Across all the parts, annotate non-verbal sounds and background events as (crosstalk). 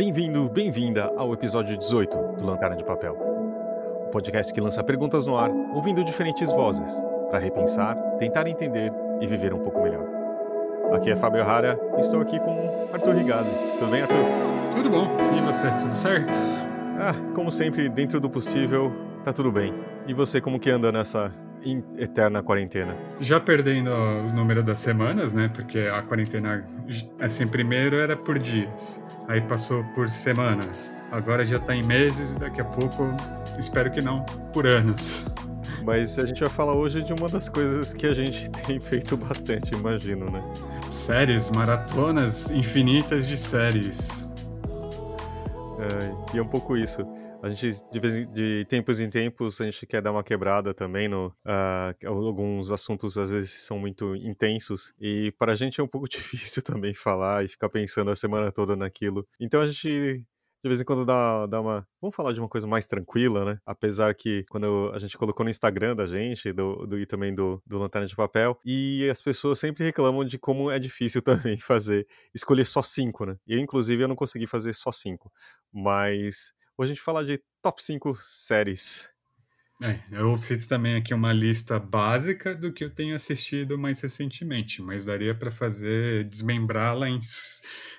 Bem-vindo, bem-vinda ao episódio 18 do Lanterna de Papel. O podcast que lança perguntas no ar, ouvindo diferentes vozes, para repensar, tentar entender e viver um pouco melhor. Aqui é Fábio Rara e estou aqui com Arthur Rigazzi. Tudo bem, Arthur? Tudo bom. E você, tudo certo? Ah, como sempre, dentro do possível, tá tudo bem. E você, como que anda nessa eterna quarentena? Já perdendo o número das semanas, né? Porque a quarentena, assim, primeiro era por dias, aí passou por semanas, agora já tá em meses e daqui a pouco, espero que não, por anos. Mas a gente vai falar hoje de uma das coisas que a gente (laughs) tem feito bastante, imagino, né? Séries, maratonas infinitas de séries. É, e é um pouco isso. A gente, de, vez, de tempos em tempos, a gente quer dar uma quebrada também no. Uh, alguns assuntos às vezes são muito intensos e para a gente é um pouco (laughs) difícil também falar e ficar pensando a semana toda naquilo. Então a gente de vez em quando dá, dá uma. Vamos falar de uma coisa mais tranquila, né? Apesar que quando a gente colocou no Instagram da gente do, do, e também do, do Lanterna de Papel, e as pessoas sempre reclamam de como é difícil (laughs) também fazer, escolher só cinco, né? Eu, inclusive, eu não consegui fazer só cinco. Mas Hoje a gente fala de top 5 séries. É, eu fiz também aqui uma lista básica do que eu tenho assistido mais recentemente, mas daria para fazer, desmembrá-la em,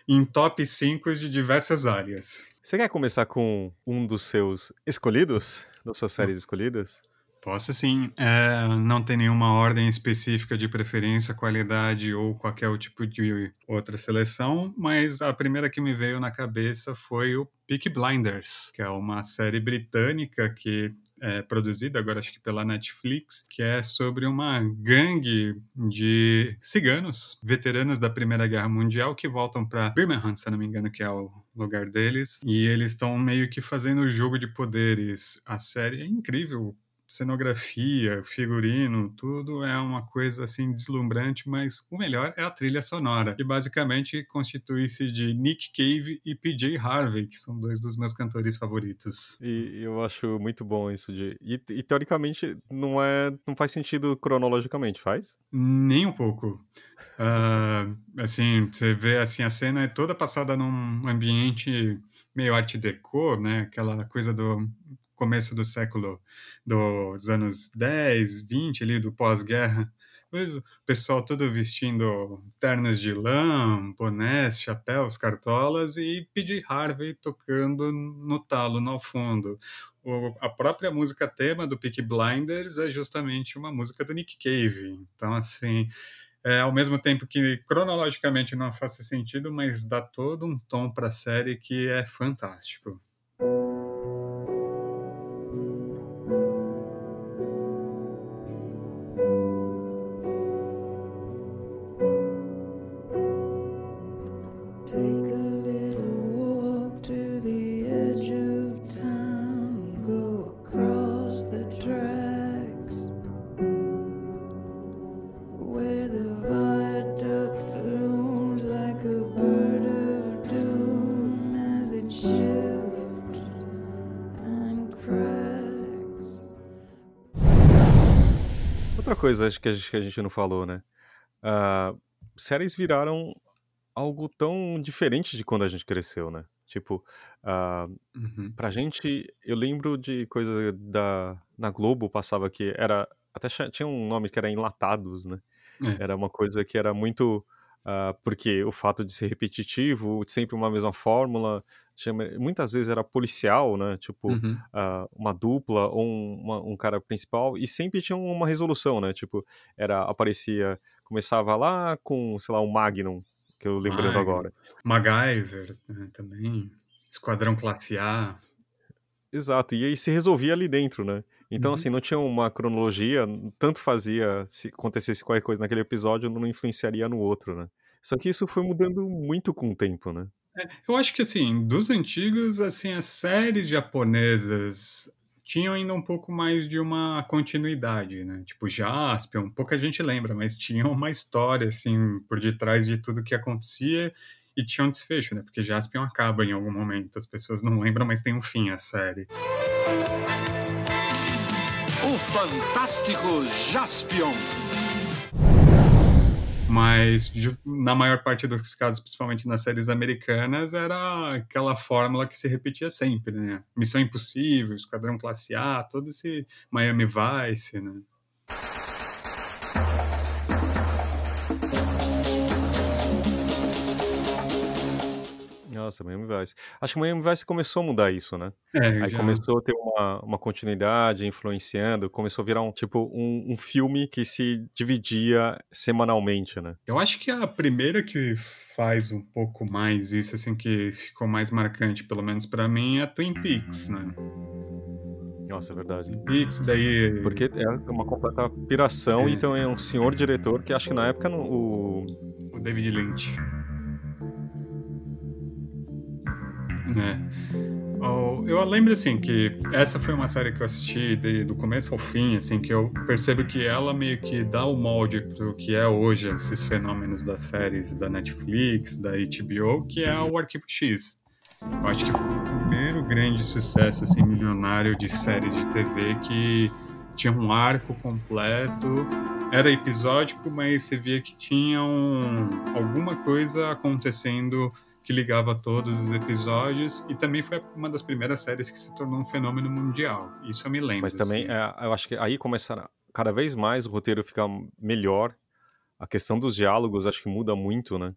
em top 5 de diversas áreas. Você quer começar com um dos seus escolhidos? Das suas séries escolhidas? Posso sim. É, não tem nenhuma ordem específica de preferência, qualidade ou qualquer tipo de outra seleção, mas a primeira que me veio na cabeça foi o Peak Blinders, que é uma série britânica que é produzida agora acho que pela Netflix, que é sobre uma gangue de ciganos, veteranos da Primeira Guerra Mundial, que voltam para Birmingham, se não me engano, que é o lugar deles, e eles estão meio que fazendo o jogo de poderes. A série é incrível cenografia, figurino, tudo é uma coisa assim deslumbrante, mas o melhor é a trilha sonora, que basicamente constitui-se de Nick Cave e PJ Harvey, que são dois dos meus cantores favoritos. E eu acho muito bom isso de e, e teoricamente não é não faz sentido cronologicamente, faz? Nem um pouco. Uh, (laughs) assim, você vê assim a cena é toda passada num ambiente meio art deco, né? Aquela coisa do começo do século dos anos 10, 20, ali do pós-guerra. O pessoal todo vestindo ternos de lã, bonés, chapéus, cartolas e P.J. Harvey tocando no talo, no fundo. O, a própria música tema do Peaky Blinders é justamente uma música do Nick Cave. Então, assim, é, ao mesmo tempo que cronologicamente não faz sentido, mas dá todo um tom para a série que é fantástico. Coisa que a gente, que a gente não falou, né? Uh, séries viraram algo tão diferente de quando a gente cresceu, né? Tipo, uh, uhum. pra gente, eu lembro de coisa da. Na Globo passava que era. Até tinha um nome que era Enlatados, né? É. Era uma coisa que era muito. Uh, porque o fato de ser repetitivo, sempre uma mesma fórmula, muitas vezes era policial, né? Tipo, uhum. uh, uma dupla ou um, uma, um, cara principal, e sempre tinha uma resolução, né? Tipo, era, aparecia, começava lá com, sei lá, um Magnum, que eu lembrando Ai, agora. MacGyver né, também, Esquadrão Classe A. Exato, e aí se resolvia ali dentro, né? Então, uhum. assim, não tinha uma cronologia, tanto fazia, se acontecesse qualquer coisa naquele episódio, não influenciaria no outro, né? Só que isso foi mudando muito com o tempo, né? É, eu acho que assim, dos antigos, assim, as séries japonesas tinham ainda um pouco mais de uma continuidade, né? Tipo Jaspion, pouca gente lembra, mas tinha uma história assim por detrás de tudo que acontecia e tinha um desfecho, né? Porque Jaspion acaba em algum momento, as pessoas não lembram, mas tem um fim a série. O fantástico Jaspion. Mas na maior parte dos casos, principalmente nas séries americanas, era aquela fórmula que se repetia sempre, né? Missão Impossível, Esquadrão Classe A, todo esse Miami Vice, né? Nossa, Miami Vice. Acho que Miami Vice começou a mudar isso, né? É, Aí já... começou a ter uma, uma continuidade, influenciando, começou a virar um tipo um, um filme que se dividia semanalmente, né? Eu acho que a primeira que faz um pouco mais isso, assim, que ficou mais marcante, pelo menos para mim, é a Twin Peaks, né? Nossa, é verdade. Twin Peaks, daí... Porque é uma completa piração, é. então é um senhor diretor que acho que na época no, o... O David Lynch. Né? Eu lembro, assim, que essa foi uma série que eu assisti de, do começo ao fim, assim, que eu percebo que ela meio que dá o molde pro que é hoje esses fenômenos das séries da Netflix, da HBO, que é o Arquivo X. Eu acho que foi o primeiro grande sucesso, assim, milionário de séries de TV que tinha um arco completo, era episódico, mas você via que tinha um, alguma coisa acontecendo que ligava todos os episódios e também foi uma das primeiras séries que se tornou um fenômeno mundial. Isso eu me lembro. Mas também, assim. é, eu acho que aí começaram cada vez mais o roteiro fica melhor. A questão dos diálogos acho que muda muito, né?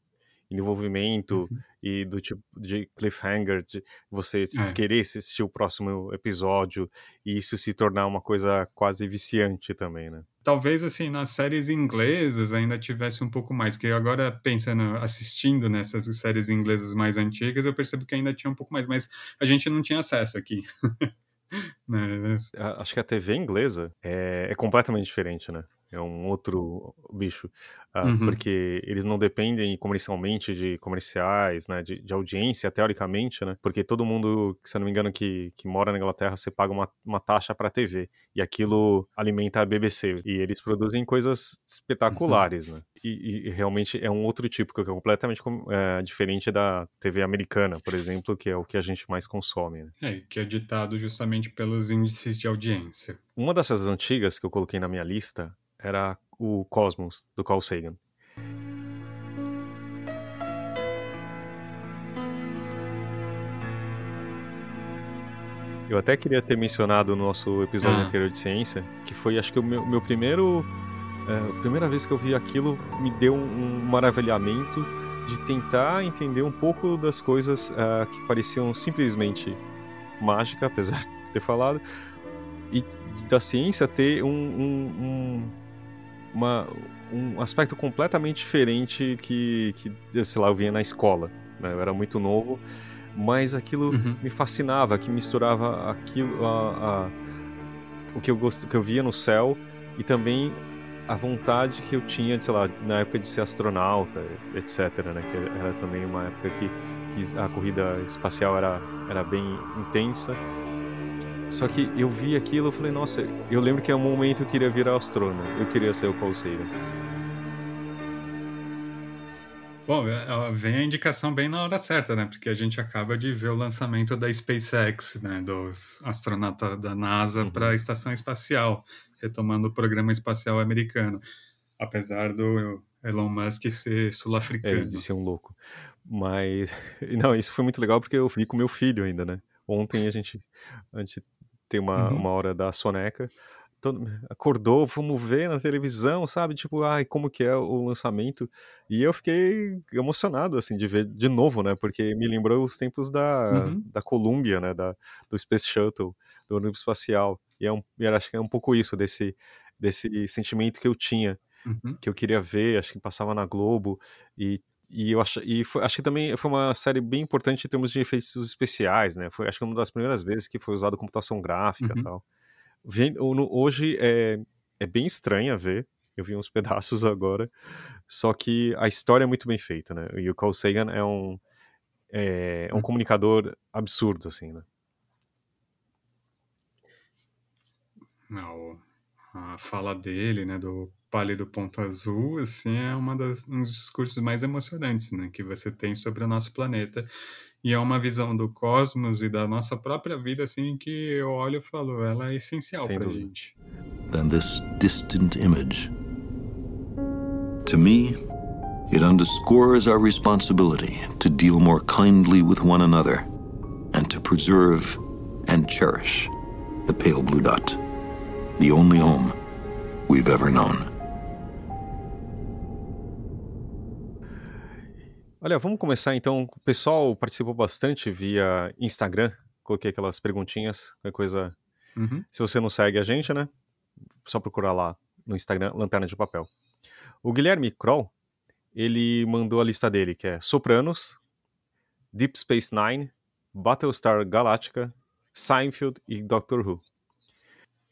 envolvimento uhum. e do tipo de cliffhanger, de você é. querer assistir o próximo episódio e isso se tornar uma coisa quase viciante também, né? Talvez assim nas séries inglesas ainda tivesse um pouco mais, que agora pensando, assistindo nessas séries inglesas mais antigas, eu percebo que ainda tinha um pouco mais, mas a gente não tinha acesso aqui. (laughs) né? Acho que a TV inglesa é, é completamente diferente, né? É um outro bicho, uh, uhum. porque eles não dependem comercialmente de comerciais, né, de, de, audiência, teoricamente, né, porque todo mundo, se eu não me engano, que, que mora na Inglaterra, você paga uma, uma taxa para TV, e aquilo alimenta a BBC, e eles produzem coisas espetaculares, uhum. né, e, e, realmente é um outro tipo, que é completamente é, diferente da TV americana, por exemplo, que é o que a gente mais consome. Né. É, que é ditado justamente pelos índices de audiência. Uma dessas antigas que eu coloquei na minha lista era o Cosmos, do Carl Sagan. Eu até queria ter mencionado no nosso episódio ah. anterior de ciência, que foi, acho que, o meu, meu primeiro. É, a primeira vez que eu vi aquilo me deu um, um maravilhamento de tentar entender um pouco das coisas uh, que pareciam simplesmente mágica, (laughs) apesar de ter falado, e da ciência ter um, um, uma, um aspecto completamente diferente que, que, sei lá, eu vinha na escola. Né? Eu era muito novo, mas aquilo uhum. me fascinava, que misturava aquilo, a, a, o que eu, gost, que eu via no céu e também a vontade que eu tinha, de, sei lá, na época de ser astronauta, etc, né? Que era também uma época que, que a corrida espacial era, era bem intensa só que eu vi aquilo e falei, nossa, eu lembro que é um momento eu queria virar astrônomo, eu queria ser o Sagan. Bom, ela vem a indicação bem na hora certa, né? Porque a gente acaba de ver o lançamento da SpaceX, né? Dos astronautas da NASA uhum. para a estação espacial, retomando o programa espacial americano. Apesar do Elon Musk ser sul-africano. É, de ser um louco. Mas, (laughs) não, isso foi muito legal porque eu vi com meu filho ainda, né? Ontem a gente, a gente tem uma, uhum. uma hora da soneca. Todo, acordou, vamos ver na televisão, sabe? Tipo, ai, como que é o lançamento. E eu fiquei emocionado, assim, de ver de novo, né? Porque me lembrou os tempos da, uhum. da Columbia, né? Da, do Space Shuttle, do ônibus espacial. E, é um, e acho que é um pouco isso, desse, desse sentimento que eu tinha. Uhum. Que eu queria ver, acho que passava na Globo. E e eu acho, e foi, acho que também foi uma série bem importante em termos de efeitos especiais, né? Foi acho que uma das primeiras vezes que foi usado computação gráfica e uhum. tal. Hoje é, é bem estranha ver, eu vi uns (laughs) pedaços agora, só que a história é muito bem feita, né? E o Carl Sagan é um, é, é um uhum. comunicador absurdo, assim, né? Não, a fala dele, né, do Pálido Ponto Azul, assim, é uma das, um dos discursos mais emocionantes, né, que você tem sobre o nosso planeta. E é uma visão do cosmos e da nossa própria vida, assim, que eu olho e falo, ela é essencial para gente. Than this distant image. To me, It underscores our responsibility to deal more kindly with one another and to preserve and cherish the pale blue dot, the only home we've ever known. Olha, vamos começar então. O pessoal participou bastante via Instagram. Coloquei aquelas perguntinhas, qualquer coisa. Uhum. Se você não segue a gente, né? Só procurar lá no Instagram, Lanterna de Papel. O Guilherme Kroll, ele mandou a lista dele, que é Sopranos, Deep Space Nine, Battlestar Galactica, Seinfeld e Doctor Who.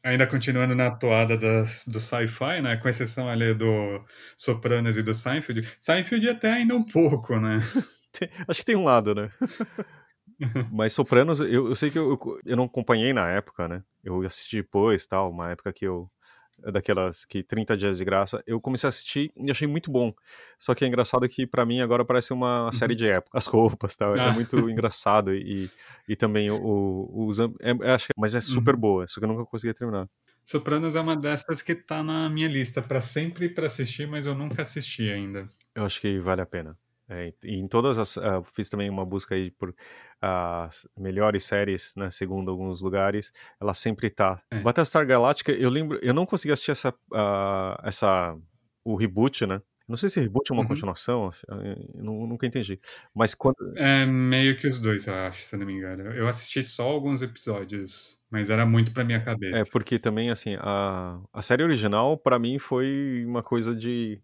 Ainda continuando na toada das, do sci-fi, né? Com exceção ali do Sopranos e do Seinfeld. Seinfeld até ainda um pouco, né? (laughs) Acho que tem um lado, né? (laughs) Mas Sopranos, eu, eu sei que eu, eu não acompanhei na época, né? Eu assisti depois, tal, uma época que eu daquelas que 30 dias de graça, eu comecei a assistir e achei muito bom. Só que é engraçado que para mim agora parece uma uhum. série de época, as roupas, tal, é ah. é muito (laughs) engraçado e, e também o, o os, é, acho que, mas é super uhum. boa, só que eu nunca consegui terminar. Sopranos é uma dessas que tá na minha lista para sempre para assistir, mas eu nunca assisti ainda. Eu acho que vale a pena. É, e em todas as. Uh, fiz também uma busca aí por as uh, melhores séries, né? Segundo alguns lugares. Ela sempre tá. É. Battlestar Galactica, eu lembro. Eu não consegui assistir essa. Uh, essa o reboot, né? Não sei se reboot é uma uhum. continuação, nunca entendi. Mas quando. É meio que os dois, eu acho, se não me engano. Eu assisti só alguns episódios, mas era muito pra minha cabeça. É, porque também, assim, a, a série original, para mim, foi uma coisa de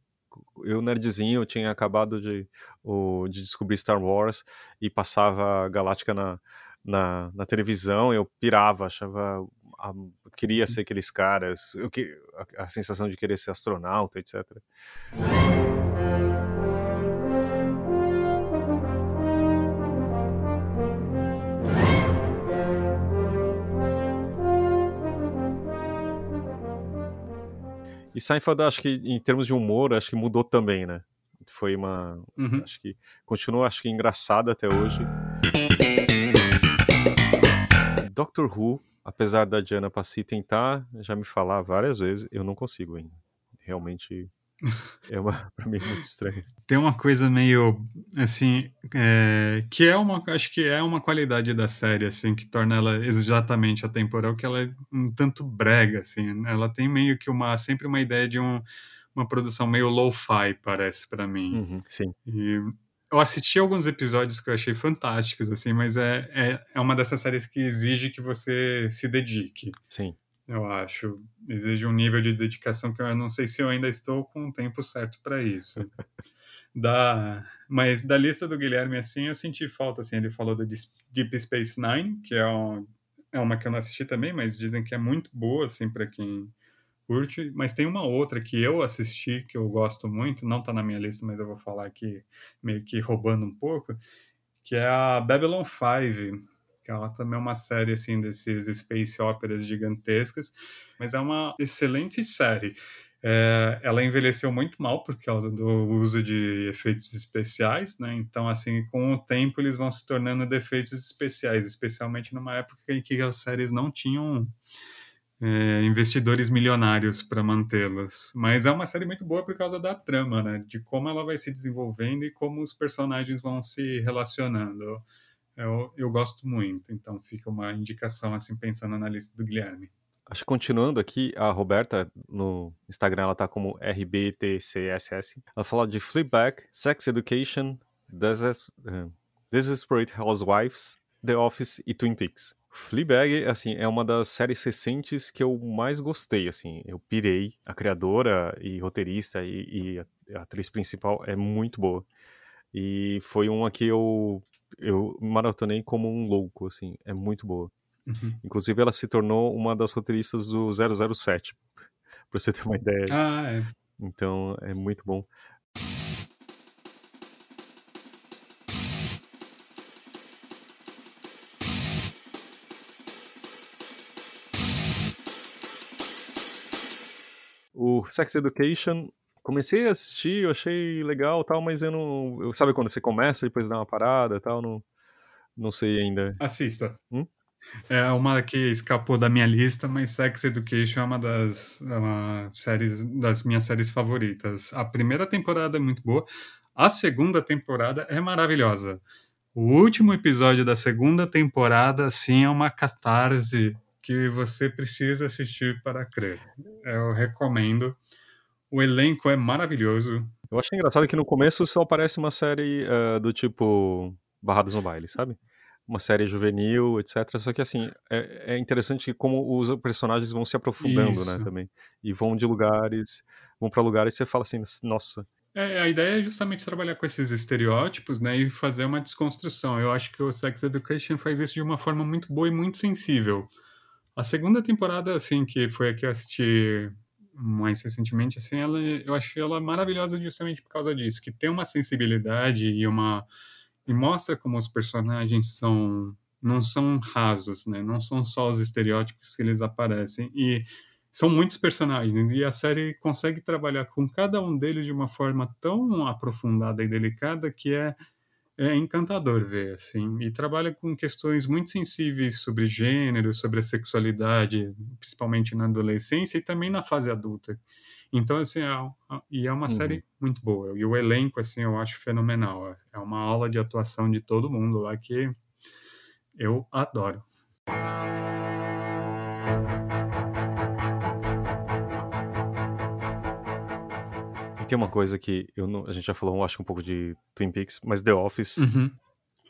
eu nerdzinho, eu tinha acabado de, o, de descobrir Star Wars e passava Galáctica na, na, na televisão, eu pirava, achava a, queria ser aqueles caras, eu, a, a sensação de querer ser astronauta, etc. E Seinfeld, acho que em termos de humor, acho que mudou também, né? Foi uma. Uhum. Acho que continua, acho que engraçada até hoje. Doctor Who, apesar da Diana Passi tentar já me falar várias vezes, eu não consigo ainda. Realmente é uma, (laughs) pra mim, é muito estranho. Tem uma coisa meio, assim, é, que é uma, acho que é uma qualidade da série, assim, que torna ela exatamente atemporal, que ela é um tanto brega, assim, né? ela tem meio que uma, sempre uma ideia de um, uma produção meio lo-fi, parece para mim. Uhum, sim. E eu assisti alguns episódios que eu achei fantásticos, assim, mas é, é, é uma dessas séries que exige que você se dedique. Sim eu acho. Exige um nível de dedicação que eu não sei se eu ainda estou com o tempo certo para isso. da, mas da lista do Guilherme, assim, eu senti falta, assim, ele falou da Deep Space Nine, que é, um, é uma que eu não assisti também, mas dizem que é muito boa, assim, para quem curte. Mas tem uma outra que eu assisti, que eu gosto muito, não está na minha lista, mas eu vou falar aqui meio que roubando um pouco, que é a Babylon 5, que ela também é uma série assim desses space operas gigantescas, mas é uma excelente série. É, ela envelheceu muito mal por causa do uso de efeitos especiais, né? Então, assim, com o tempo eles vão se tornando defeitos especiais, especialmente numa época em que as séries não tinham é, investidores milionários para mantê-las. Mas é uma série muito boa por causa da trama, né? De como ela vai se desenvolvendo e como os personagens vão se relacionando eu, eu gosto muito, então fica uma indicação, assim, pensando na lista do Guilherme. Acho que continuando aqui, a Roberta no Instagram ela tá como RBTCSS. Ela fala de Fleabag, Sex Education, Deses uh, Desperate Housewives, The Office e Twin Peaks. Fleabag, assim, é uma das séries recentes que eu mais gostei, assim. Eu pirei. A criadora e roteirista e, e a atriz principal é muito boa. E foi uma que eu eu maratonei como um louco, assim, é muito boa. Uhum. Inclusive, ela se tornou uma das roteiristas do 007, (laughs) pra você ter uma ideia. Ah, é. Então, é muito bom. O Sex Education comecei a assistir, eu achei legal tal, mas eu não. Eu, sabe quando você começa e depois dá uma parada tal? Não, não sei ainda. Assista. Hum? É uma que escapou da minha lista, mas Sex Education é uma das é uma séries das minhas séries favoritas. A primeira temporada é muito boa, A segunda temporada é maravilhosa. O último episódio da segunda temporada, sim, é uma catarse que você precisa assistir para crer. Eu recomendo. O elenco é maravilhoso. Eu achei engraçado que no começo só aparece uma série uh, do tipo Barrados no Baile, sabe? Uma série juvenil, etc. Só que assim, é, é interessante como os personagens vão se aprofundando, né, Isso. né, também. E vão de lugares, vão para lugares e você fala assim, nossa, é, a ideia é justamente trabalhar com esses estereótipos, né, e fazer uma desconstrução. Eu acho que o Sex Education faz isso de uma forma muito boa e muito sensível. A segunda temporada, assim, que foi a que eu assisti mais recentemente, assim, ela, eu achei ela maravilhosa justamente por causa disso, que tem uma sensibilidade e uma e mostra como os personagens são não são rasos, né? Não são só os estereótipos que eles aparecem e são muitos personagens e a série consegue trabalhar com cada um deles de uma forma tão aprofundada e delicada que é, é encantador ver assim e trabalha com questões muito sensíveis sobre gênero, sobre a sexualidade, principalmente na adolescência e também na fase adulta. Então assim, é, e é uma uhum. série muito boa e o elenco assim eu acho fenomenal. É uma aula de atuação de todo mundo lá que eu adoro. Tem uma coisa que eu não, a gente já falou, acho um pouco de Twin Peaks, mas The Office uhum.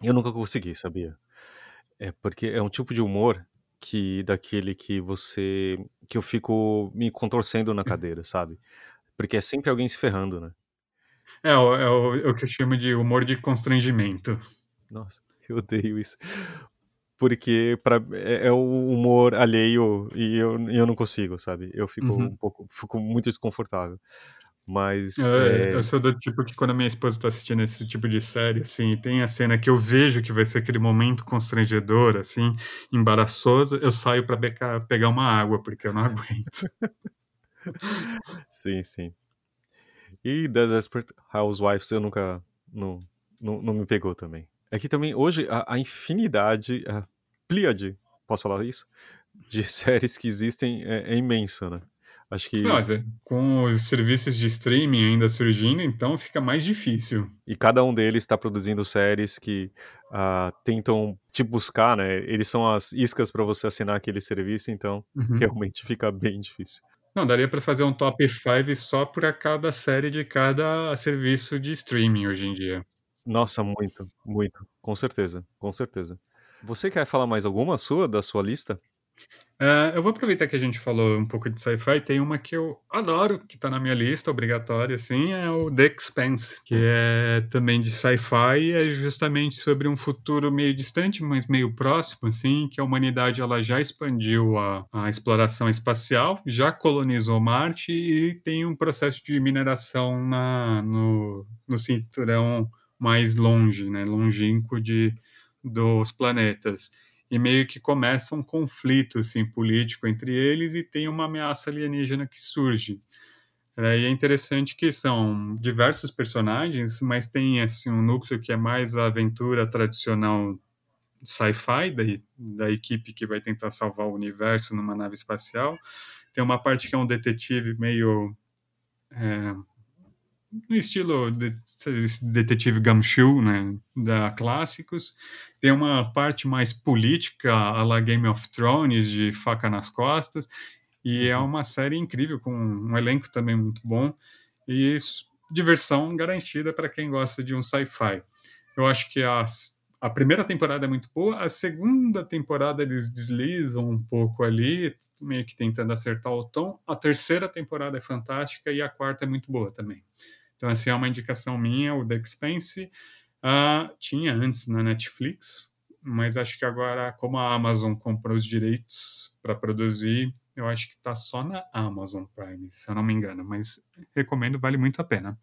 eu nunca consegui, sabia? É porque é um tipo de humor que daquele que você que eu fico me contorcendo na cadeira, sabe? Porque é sempre alguém se ferrando, né? É, é, o, é o, é o que eu chamo de humor de constrangimento. Nossa, eu odeio isso porque pra, é, é, o humor alheio e eu, eu não consigo, sabe? Eu fico uhum. um pouco, fico muito desconfortável. Mas. É, é... Eu sou do tipo que quando a minha esposa tá assistindo esse tipo de série, assim, tem a cena que eu vejo que vai ser aquele momento constrangedor, assim, embaraçoso, eu saio para pegar uma água, porque eu não (laughs) aguento. sim, sim. E The Desperate Housewives eu nunca. Não, não, não me pegou também. É que também hoje a, a infinidade, a pleiade, posso falar isso? De (laughs) séries que existem é, é imenso, né? Acho que. Não, é, com os serviços de streaming ainda surgindo, então fica mais difícil. E cada um deles está produzindo séries que uh, tentam te buscar, né? Eles são as iscas para você assinar aquele serviço, então uhum. realmente fica bem difícil. Não, daria para fazer um top 5 só para cada série de cada serviço de streaming hoje em dia. Nossa, muito, muito. Com certeza, com certeza. Você quer falar mais alguma sua, da sua lista? Uh, eu vou aproveitar que a gente falou um pouco de sci-fi, tem uma que eu adoro, que está na minha lista, obrigatória, assim, é o The Expanse, que é também de sci-fi é justamente sobre um futuro meio distante, mas meio próximo, assim, que a humanidade ela já expandiu a, a exploração espacial, já colonizou Marte e tem um processo de mineração na, no, no cinturão mais longe, né, longínquo de, dos planetas e meio que começa um conflito assim, político entre eles e tem uma ameaça alienígena que surge. É, e é interessante que são diversos personagens, mas tem assim, um núcleo que é mais a aventura tradicional sci-fi da, da equipe que vai tentar salvar o universo numa nave espacial. Tem uma parte que é um detetive meio é, no estilo de, detetive Gumshoe, né, da clássicos. Tem uma parte mais política, a la Game of Thrones, de faca nas costas. E é uhum. é uma série incrível, com um elenco também muito bom. E diversão garantida para quem gosta de um sci-fi. Eu acho que a, a primeira temporada é muito boa, a segunda temporada eles deslizam um pouco ali, meio que tentando acertar o tom. A terceira temporada é fantástica e a quarta é muito boa também. Então, assim, é uma indicação minha, o The Expense. Uh, tinha antes na Netflix, mas acho que agora, como a Amazon comprou os direitos para produzir, eu acho que está só na Amazon Prime, se eu não me engano. Mas recomendo, vale muito a pena.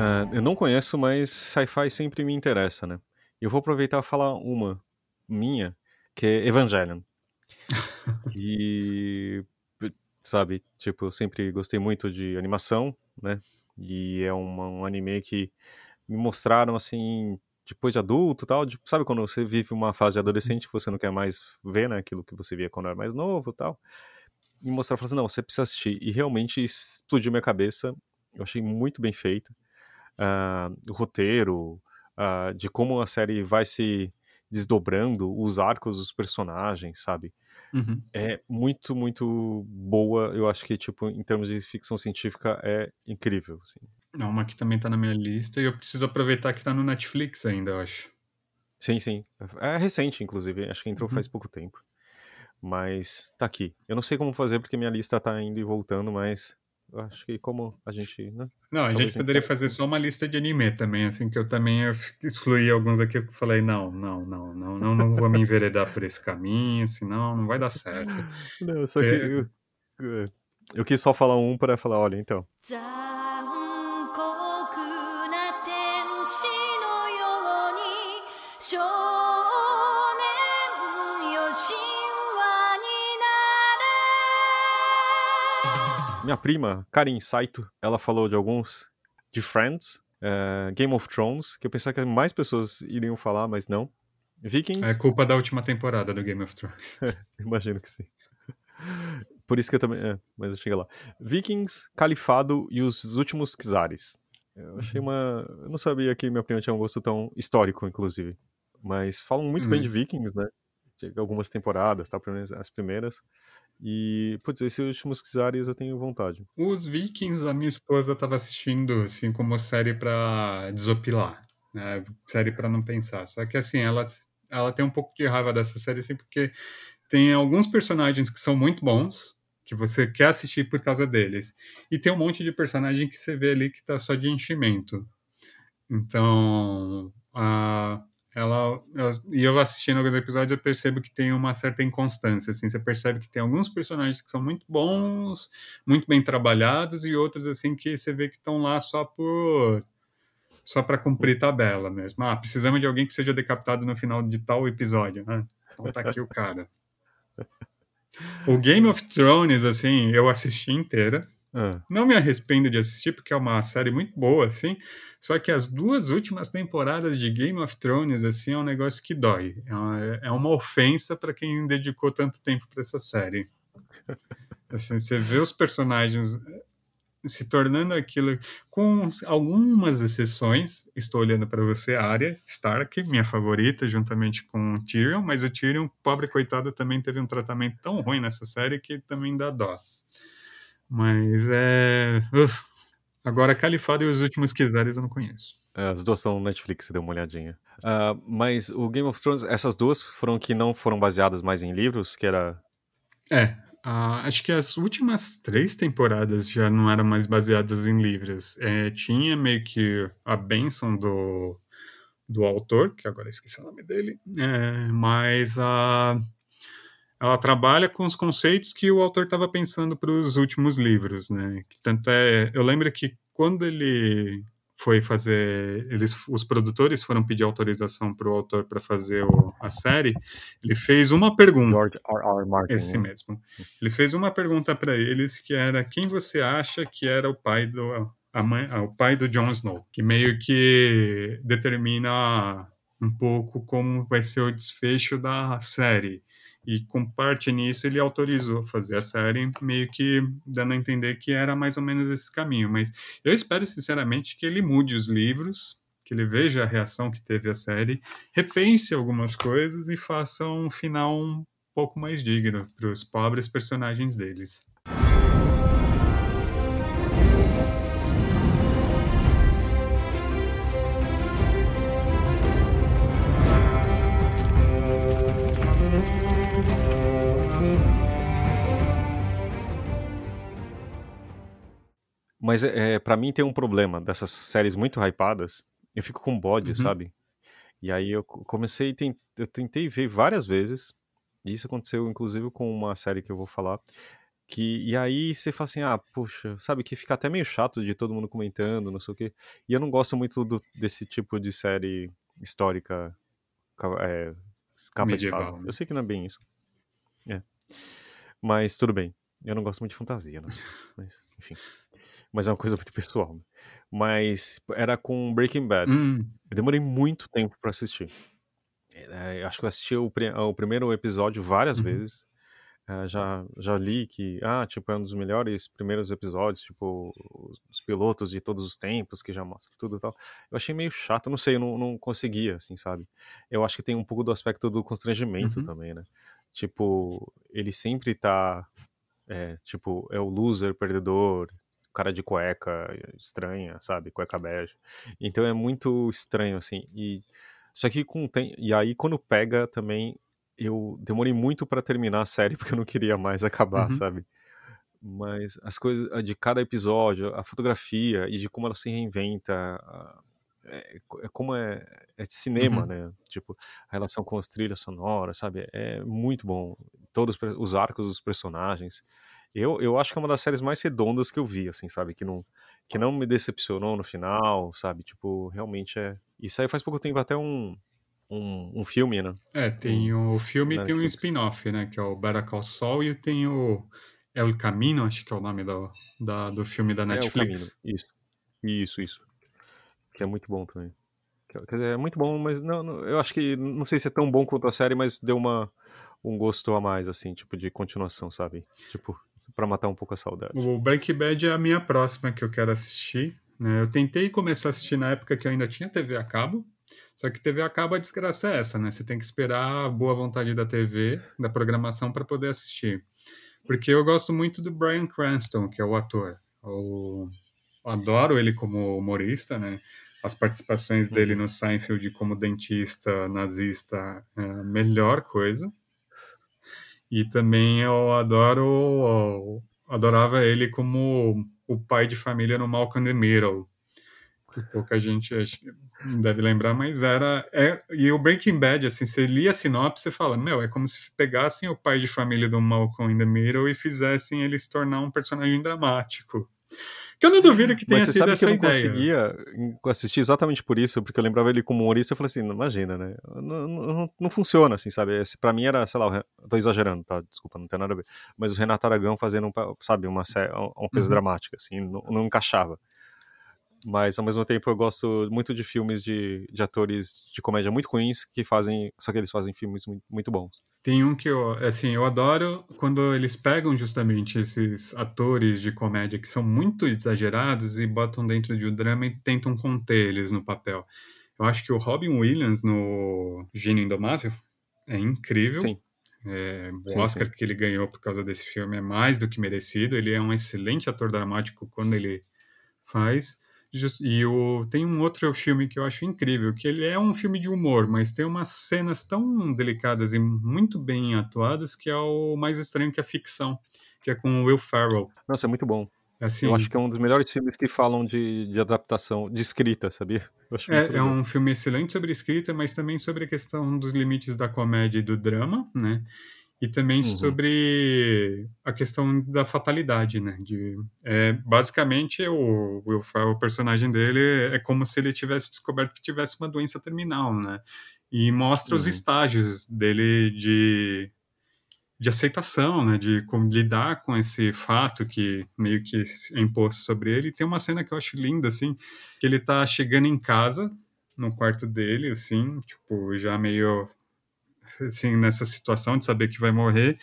Uh, eu não conheço, mas sci-fi sempre me interessa, né? Eu vou aproveitar e falar uma minha, que é Evangelion. (laughs) e, sabe, tipo, eu sempre gostei muito de animação, né? E é uma, um anime que me mostraram, assim, depois de adulto tal, de, sabe quando você vive uma fase adolescente que você não quer mais ver, né, aquilo que você via quando era mais novo tal, e mostrar, falar assim, não, você precisa assistir, e realmente explodiu minha cabeça, eu achei muito bem feito, uh, o roteiro, uh, de como a série vai se desdobrando, os arcos dos personagens, sabe, uhum. é muito, muito boa, eu acho que, tipo, em termos de ficção científica, é incrível, assim. É uma que também tá na minha lista e eu preciso aproveitar que tá no Netflix ainda, eu acho. Sim, sim. É recente, inclusive. Acho que entrou uhum. faz pouco tempo. Mas tá aqui. Eu não sei como fazer porque minha lista tá indo e voltando, mas acho que como a gente. Né? Não, a gente poderia fazer só uma lista de anime também, assim, que eu também excluí alguns aqui eu falei, não, não, não, não, não, não vou me enveredar por esse caminho, senão não vai dar certo. (laughs) Não, só que eu, eu quis só falar um para falar, olha, então. Minha prima, Karin Saito, ela falou de alguns, de Friends, uh, Game of Thrones, que eu pensava que mais pessoas iriam falar, mas não. Vikings. É culpa da última temporada do Game of Thrones. (laughs) Imagino que sim. Por isso que eu também. É, mas eu cheguei lá. Vikings, Califado e os últimos Czares. Eu achei uhum. uma. Eu não sabia que minha prima tinha um gosto tão histórico, inclusive. Mas falam muito uhum. bem de Vikings, né? De algumas temporadas, tá? As primeiras. E, putz, esses últimos Kizaris eu tenho vontade. Os Vikings, a minha esposa estava assistindo, assim, como série para desopilar, né? Série para não pensar. Só que, assim, ela, ela tem um pouco de raiva dessa série, assim, porque tem alguns personagens que são muito bons, que você quer assistir por causa deles. E tem um monte de personagem que você vê ali que tá só de enchimento. Então, a ela eu, e eu assistindo alguns episódios eu percebo que tem uma certa inconstância assim. Você percebe que tem alguns personagens que são muito bons muito bem trabalhados e outros assim que você vê que estão lá só por só para cumprir tabela mesmo. Ah precisamos de alguém que seja decapitado no final de tal episódio né? Então tá aqui o cara. O Game of Thrones assim eu assisti inteira ah. Não me arrependo de assistir, porque é uma série muito boa, assim. Só que as duas últimas temporadas de Game of Thrones, assim, é um negócio que dói. É uma, é uma ofensa para quem dedicou tanto tempo para essa série. (laughs) Assim, você vê os personagens eh, se tornando aquilo, com algumas exceções. Estou olhando para você, Arya Stark, minha favorita, juntamente com o Tyrion, mas o Tyrion, pobre coitado, também teve um tratamento tão ruim nessa série que também dá dó. Mas é. Uf. Agora, Califado e os últimos Kizares eu não conheço. É, as duas estão no Netflix, você deu uma olhadinha. Uh, mas o Game of Thrones, essas duas foram que não foram baseadas mais em livros, que era. É, uh, acho que as últimas três temporadas já não eram mais baseadas em livros. É, tinha meio que a bênção do, do autor, que agora esqueci o nome dele, é, mas a. Uh, ela trabalha com os conceitos que o autor estava pensando para os últimos livros, né? Tanto é, eu lembro que quando ele foi fazer, eles, os produtores foram pedir autorização para o autor para fazer o, a série, ele fez uma pergunta. George R. R. Martin. Esse né? mesmo. Ele fez uma pergunta para eles que era quem você acha que era o pai do a mãe, o pai do Jon Snow, que meio que determina um pouco como vai ser o desfecho da série. E com parte nisso ele autorizou fazer a série, meio que dando a entender que era mais ou menos esse caminho. Mas eu espero sinceramente que ele mude os livros, que ele veja a reação que teve a série, repense algumas coisas e faça um final um pouco mais digno para os pobres personagens deles. Mas é, para mim tem um problema dessas séries muito hypadas. Eu fico com bode, uhum. sabe? E aí eu comecei, eu tentei ver várias vezes. E isso aconteceu inclusive com uma série que eu vou falar. Que, e aí você fala assim, ah, puxa, sabe, que fica até meio chato de todo mundo comentando, não sei o quê. E eu não gosto muito do, desse tipo de série histórica é, capa Medieval. Né? Eu sei que não é bem isso. É. Mas tudo bem. Eu não gosto muito de fantasia, né? (laughs) Mas, enfim. Mas é uma coisa muito (laughs) pessoal. Né? Mas era com Breaking Bad. Hum. Eu demorei muito tempo para assistir. É, acho que eu assisti o, o primeiro episódio várias uhum. vezes. É, já, já li que, ah, tipo, é um dos melhores primeiros episódios, tipo, os pilotos de todos os tempos, que já mostra tudo e tal. Eu achei meio chato, não sei, eu não, não conseguia, assim, sabe? Eu acho que tem um pouco do aspecto do constrangimento uhum. também, né? Tipo, ele sempre tá, é, tipo, é o loser, perdedor, cara de cueca estranha, sabe? Cueca bege. Então é muito estranho, assim. E, só que com tem, e aí quando pega também eu demorei muito para terminar a série (laughs) porque eu não queria mais acabar, uhum. sabe? Mas as coisas de cada episódio, a fotografia e de como ela se reinventa, é, é como é, é cinema, uhum. né? Tipo, a relação com as trilhas sonoras, sabe? É muito bom. Todos os arcos dos personagens. Eu, eu acho que é uma das séries mais redondas que eu vi, assim, sabe? Que não, que não me decepcionou no final, sabe? Tipo, realmente é. Isso aí faz pouco tempo até um, um, um filme, né? É, tem o filme e tem um spin-off, né? Que é o Better Call Saul e tem o El Camino, acho que é o nome do, da, do filme da Netflix. É, isso. Isso, isso. Que é muito bom também. Quer dizer, é muito bom, mas não, não, eu acho que não sei se é tão bom quanto a série, mas deu uma, um gosto a mais, assim, tipo, de continuação, sabe? Tipo, para matar um pouco a saudade. O Breaking Bad é a minha próxima que eu quero assistir. Né? Eu tentei começar a assistir na época que eu ainda tinha TV a cabo, só que TV acaba a desgraça é essa, né? Você tem que esperar a boa vontade da TV, da programação, para poder assistir. Porque eu gosto muito do Brian Cranston, que é o ator. Eu adoro ele como humorista, né? As participações dele no Seinfeld como dentista nazista é a melhor coisa. E também eu adoro, eu adorava ele como o pai de família no Malcolm in the Middle, que pouca gente deve lembrar, mas era. É, e o Breaking Bad, assim, você lia a sinopse e fala: Meu, é como se pegassem o pai de família do Malcolm in the Middle e fizessem ele se tornar um personagem dramático. Que eu não duvido que tenha Mas você sido sabe que eu não ideia. conseguia assistir exatamente por isso, porque eu lembrava ele como humorista, eu falei assim, imagina, né? Não, não, não funciona assim, sabe? Esse, pra mim era, sei lá, tô exagerando, tá? Desculpa, não tem nada a ver. Mas o Renato Aragão fazendo, sabe, uma, uma coisa uhum. dramática, assim, não, não encaixava mas ao mesmo tempo eu gosto muito de filmes de, de atores de comédia muito ruins que fazem, só que eles fazem filmes muito, bons. Tem um que eu, assim, eu adoro quando eles pegam justamente esses atores de comédia que são muito exagerados e botam dentro de um drama e tentam conter eles no papel. Eu acho que o Robin Williams no Gênio Indomável é incrível. Sim. É, o sim, Oscar sim. que ele ganhou por causa desse filme é mais do que merecido. Ele é um excelente ator dramático quando ele faz. E o, tem um outro filme que eu acho incrível, que ele é um filme de humor, mas tem umas cenas tão delicadas e muito bem atuadas que é o mais estranho que a ficção, que é com o Will Ferrell. Nossa, é muito bom. Assim, eu acho que é um dos melhores filmes que falam de, de adaptação, de escrita, sabia? é, é um filme excelente sobre escrita, mas também sobre a questão dos limites da comédia e do drama, né? E também uhum. sobre a questão da fatalidade, né? De, é, basicamente, o Will Ferrell, o personagem dele, é como se ele tivesse descoberto que tivesse uma doença terminal, né? E mostra uhum. os estágios dele de, de aceitação, né? De como lidar com esse fato que meio que é imposto sobre ele. E tem uma cena que eu acho linda, assim, que ele tá chegando em casa, no quarto dele, assim, tipo, já meio assim, nessa situação de saber que vai morrer,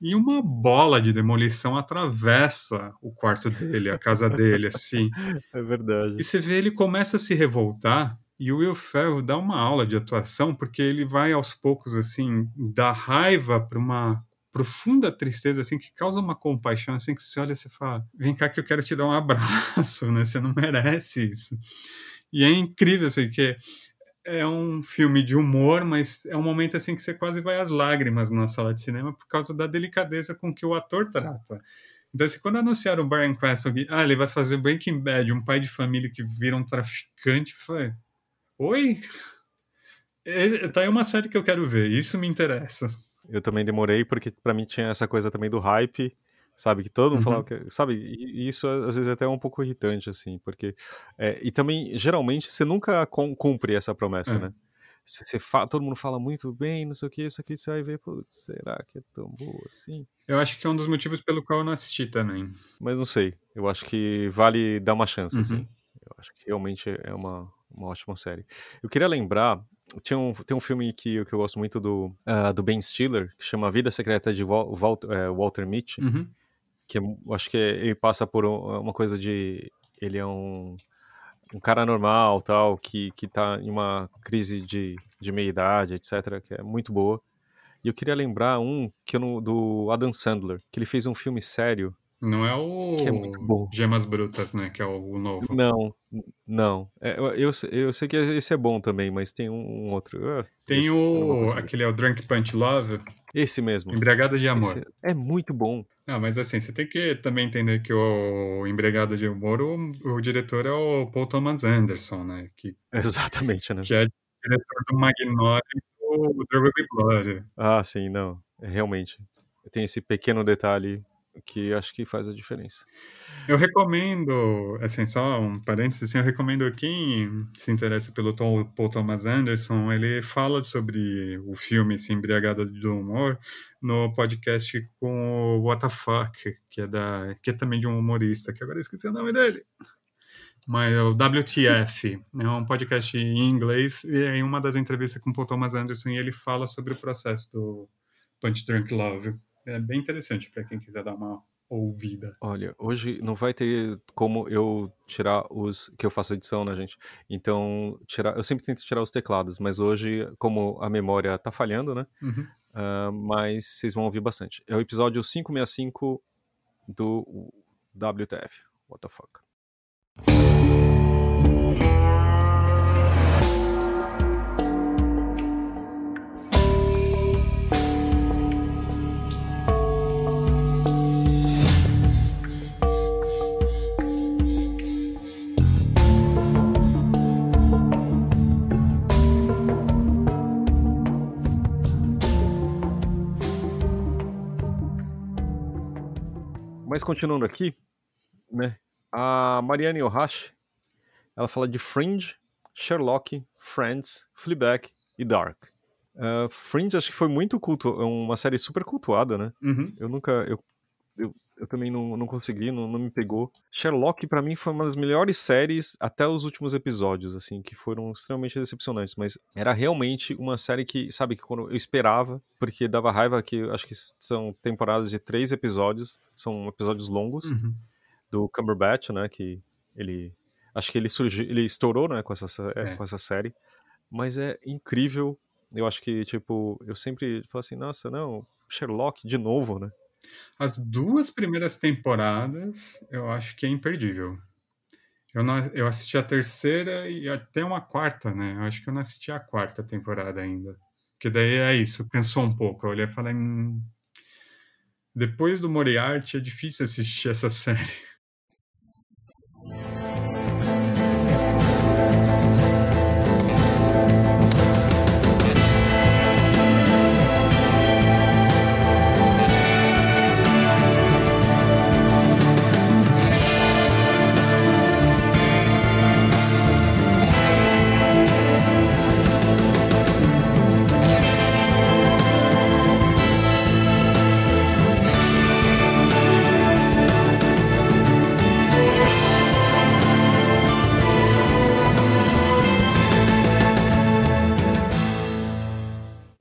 e uma bola de demolição atravessa o quarto dele, a casa dele, assim. (laughs) É verdade. E você vê ele começa a se revoltar, e o Will Ferrell dá uma aula de atuação, porque ele vai aos poucos, assim, da raiva para uma profunda tristeza, assim, que causa uma compaixão, assim, que você olha e você fala, vem cá que eu quero te dar um (laughs) abraço, né? Você não merece isso. E é incrível, assim, que é um filme de humor, mas é um momento assim que você quase vai às lágrimas na sala de cinema por causa da delicadeza com que o ator trata. Então, assim, quando anunciaram o Brian Cranston, ah, ele vai fazer Breaking Bad, um pai de família que vira um traficante, foi, oi? Tá aí uma série que eu quero ver, isso me interessa. Eu também demorei, porque para mim tinha essa coisa também do hype, sabe? Que todo mundo uhum. falava que, sabe? E isso às vezes é até um pouco irritante, assim, porque. É, e também, geralmente, você nunca cumpre essa promessa, é. né? você fala, todo mundo fala muito bem, não sei o que, isso aqui você vai ver, será que é tão boa assim? Eu acho que é um dos motivos pelo qual eu não assisti também. Mas não sei, eu acho que vale dar uma chance, assim. uhum. assim. Eu acho que realmente é uma, uma ótima série. Eu queria lembrar, tinha um, tem um filme que, que eu gosto muito do, uh, do Ben Stiller, que chama Vida Secreta de Wal, Walter, uh, Walter Mitty, uhum. Que é, acho que é, ele passa por uma coisa de... Ele é um um cara normal, tal, que, que tá em uma crise de, de meia-idade, etc., que é muito boa. E eu queria lembrar um que eu não, do Adam Sandler, que ele fez um filme sério. Não é o que é muito bom. Gemas Brutas, né? Que é o, novo. Não, não. É, eu, eu sei que esse é bom também, mas tem um, um outro. Tem o. Aquele é o Drunk Punch Love. Esse mesmo. Embriagada de Amor. Esse é muito bom. Não, mas assim, você tem que também entender que o Embriagado de Amor, o, o diretor é o Paul Thomas Anderson, né? Que, Exatamente, né? Que é diretor do Magnolia e do There Will Be Blood. Ah, sim, não. Realmente. Tem esse pequeno detalhe que acho que faz a diferença. Eu recomendo, assim, só um parênteses, assim, eu recomendo quem se interessa pelo Tom, Paul Thomas Anderson, ele fala sobre o filme assim, Embriagada do Humor no podcast com o Fuck, que é, da, que é também de um humorista, que agora esqueci o nome dele. Mas é o WTF, é um podcast em inglês, e em uma das entrevistas com o Paul Thomas Anderson, ele fala sobre o processo do Punch Drunk Love é bem interessante para quem quiser dar uma ouvida. Olha, hoje não vai ter como eu tirar os que eu faço edição, né, gente? Então, tirar, eu sempre tento tirar os teclados, mas hoje, como a memória tá falhando, né? Uhum. Uh, mas vocês vão ouvir bastante. É o episódio 565 do WTF. What the fuck? Mas continuando aqui, né? A Marianne Ohashi, ela fala de Fringe, Sherlock, Friends, Fleabag e Dark. Uh, Fringe acho que foi muito culto, é uma série super cultuada, né? Uhum. Eu nunca, eu, eu, também não, não consegui, não, não me pegou. Sherlock para mim foi uma das melhores séries até os últimos episódios, assim, que foram extremamente decepcionantes, mas era realmente uma série que, sabe, que quando eu esperava, porque dava raiva que acho que são temporadas de três episódios, são episódios longos uhum. do Cumberbatch, né? Que ele acho que ele surgiu, ele estourou, né? Com essa é. com essa série, mas é incrível. Eu acho que tipo eu sempre falo assim, nossa, não, Sherlock de novo, né? As duas primeiras temporadas eu acho que é imperdível. Eu, não, eu assisti a terceira e até uma quarta, né? Eu acho que eu não assisti a quarta temporada ainda. Que daí é isso, pensou um pouco. Eu olhei e falei, hum, depois do Moriarty é difícil assistir essa (laughs) série.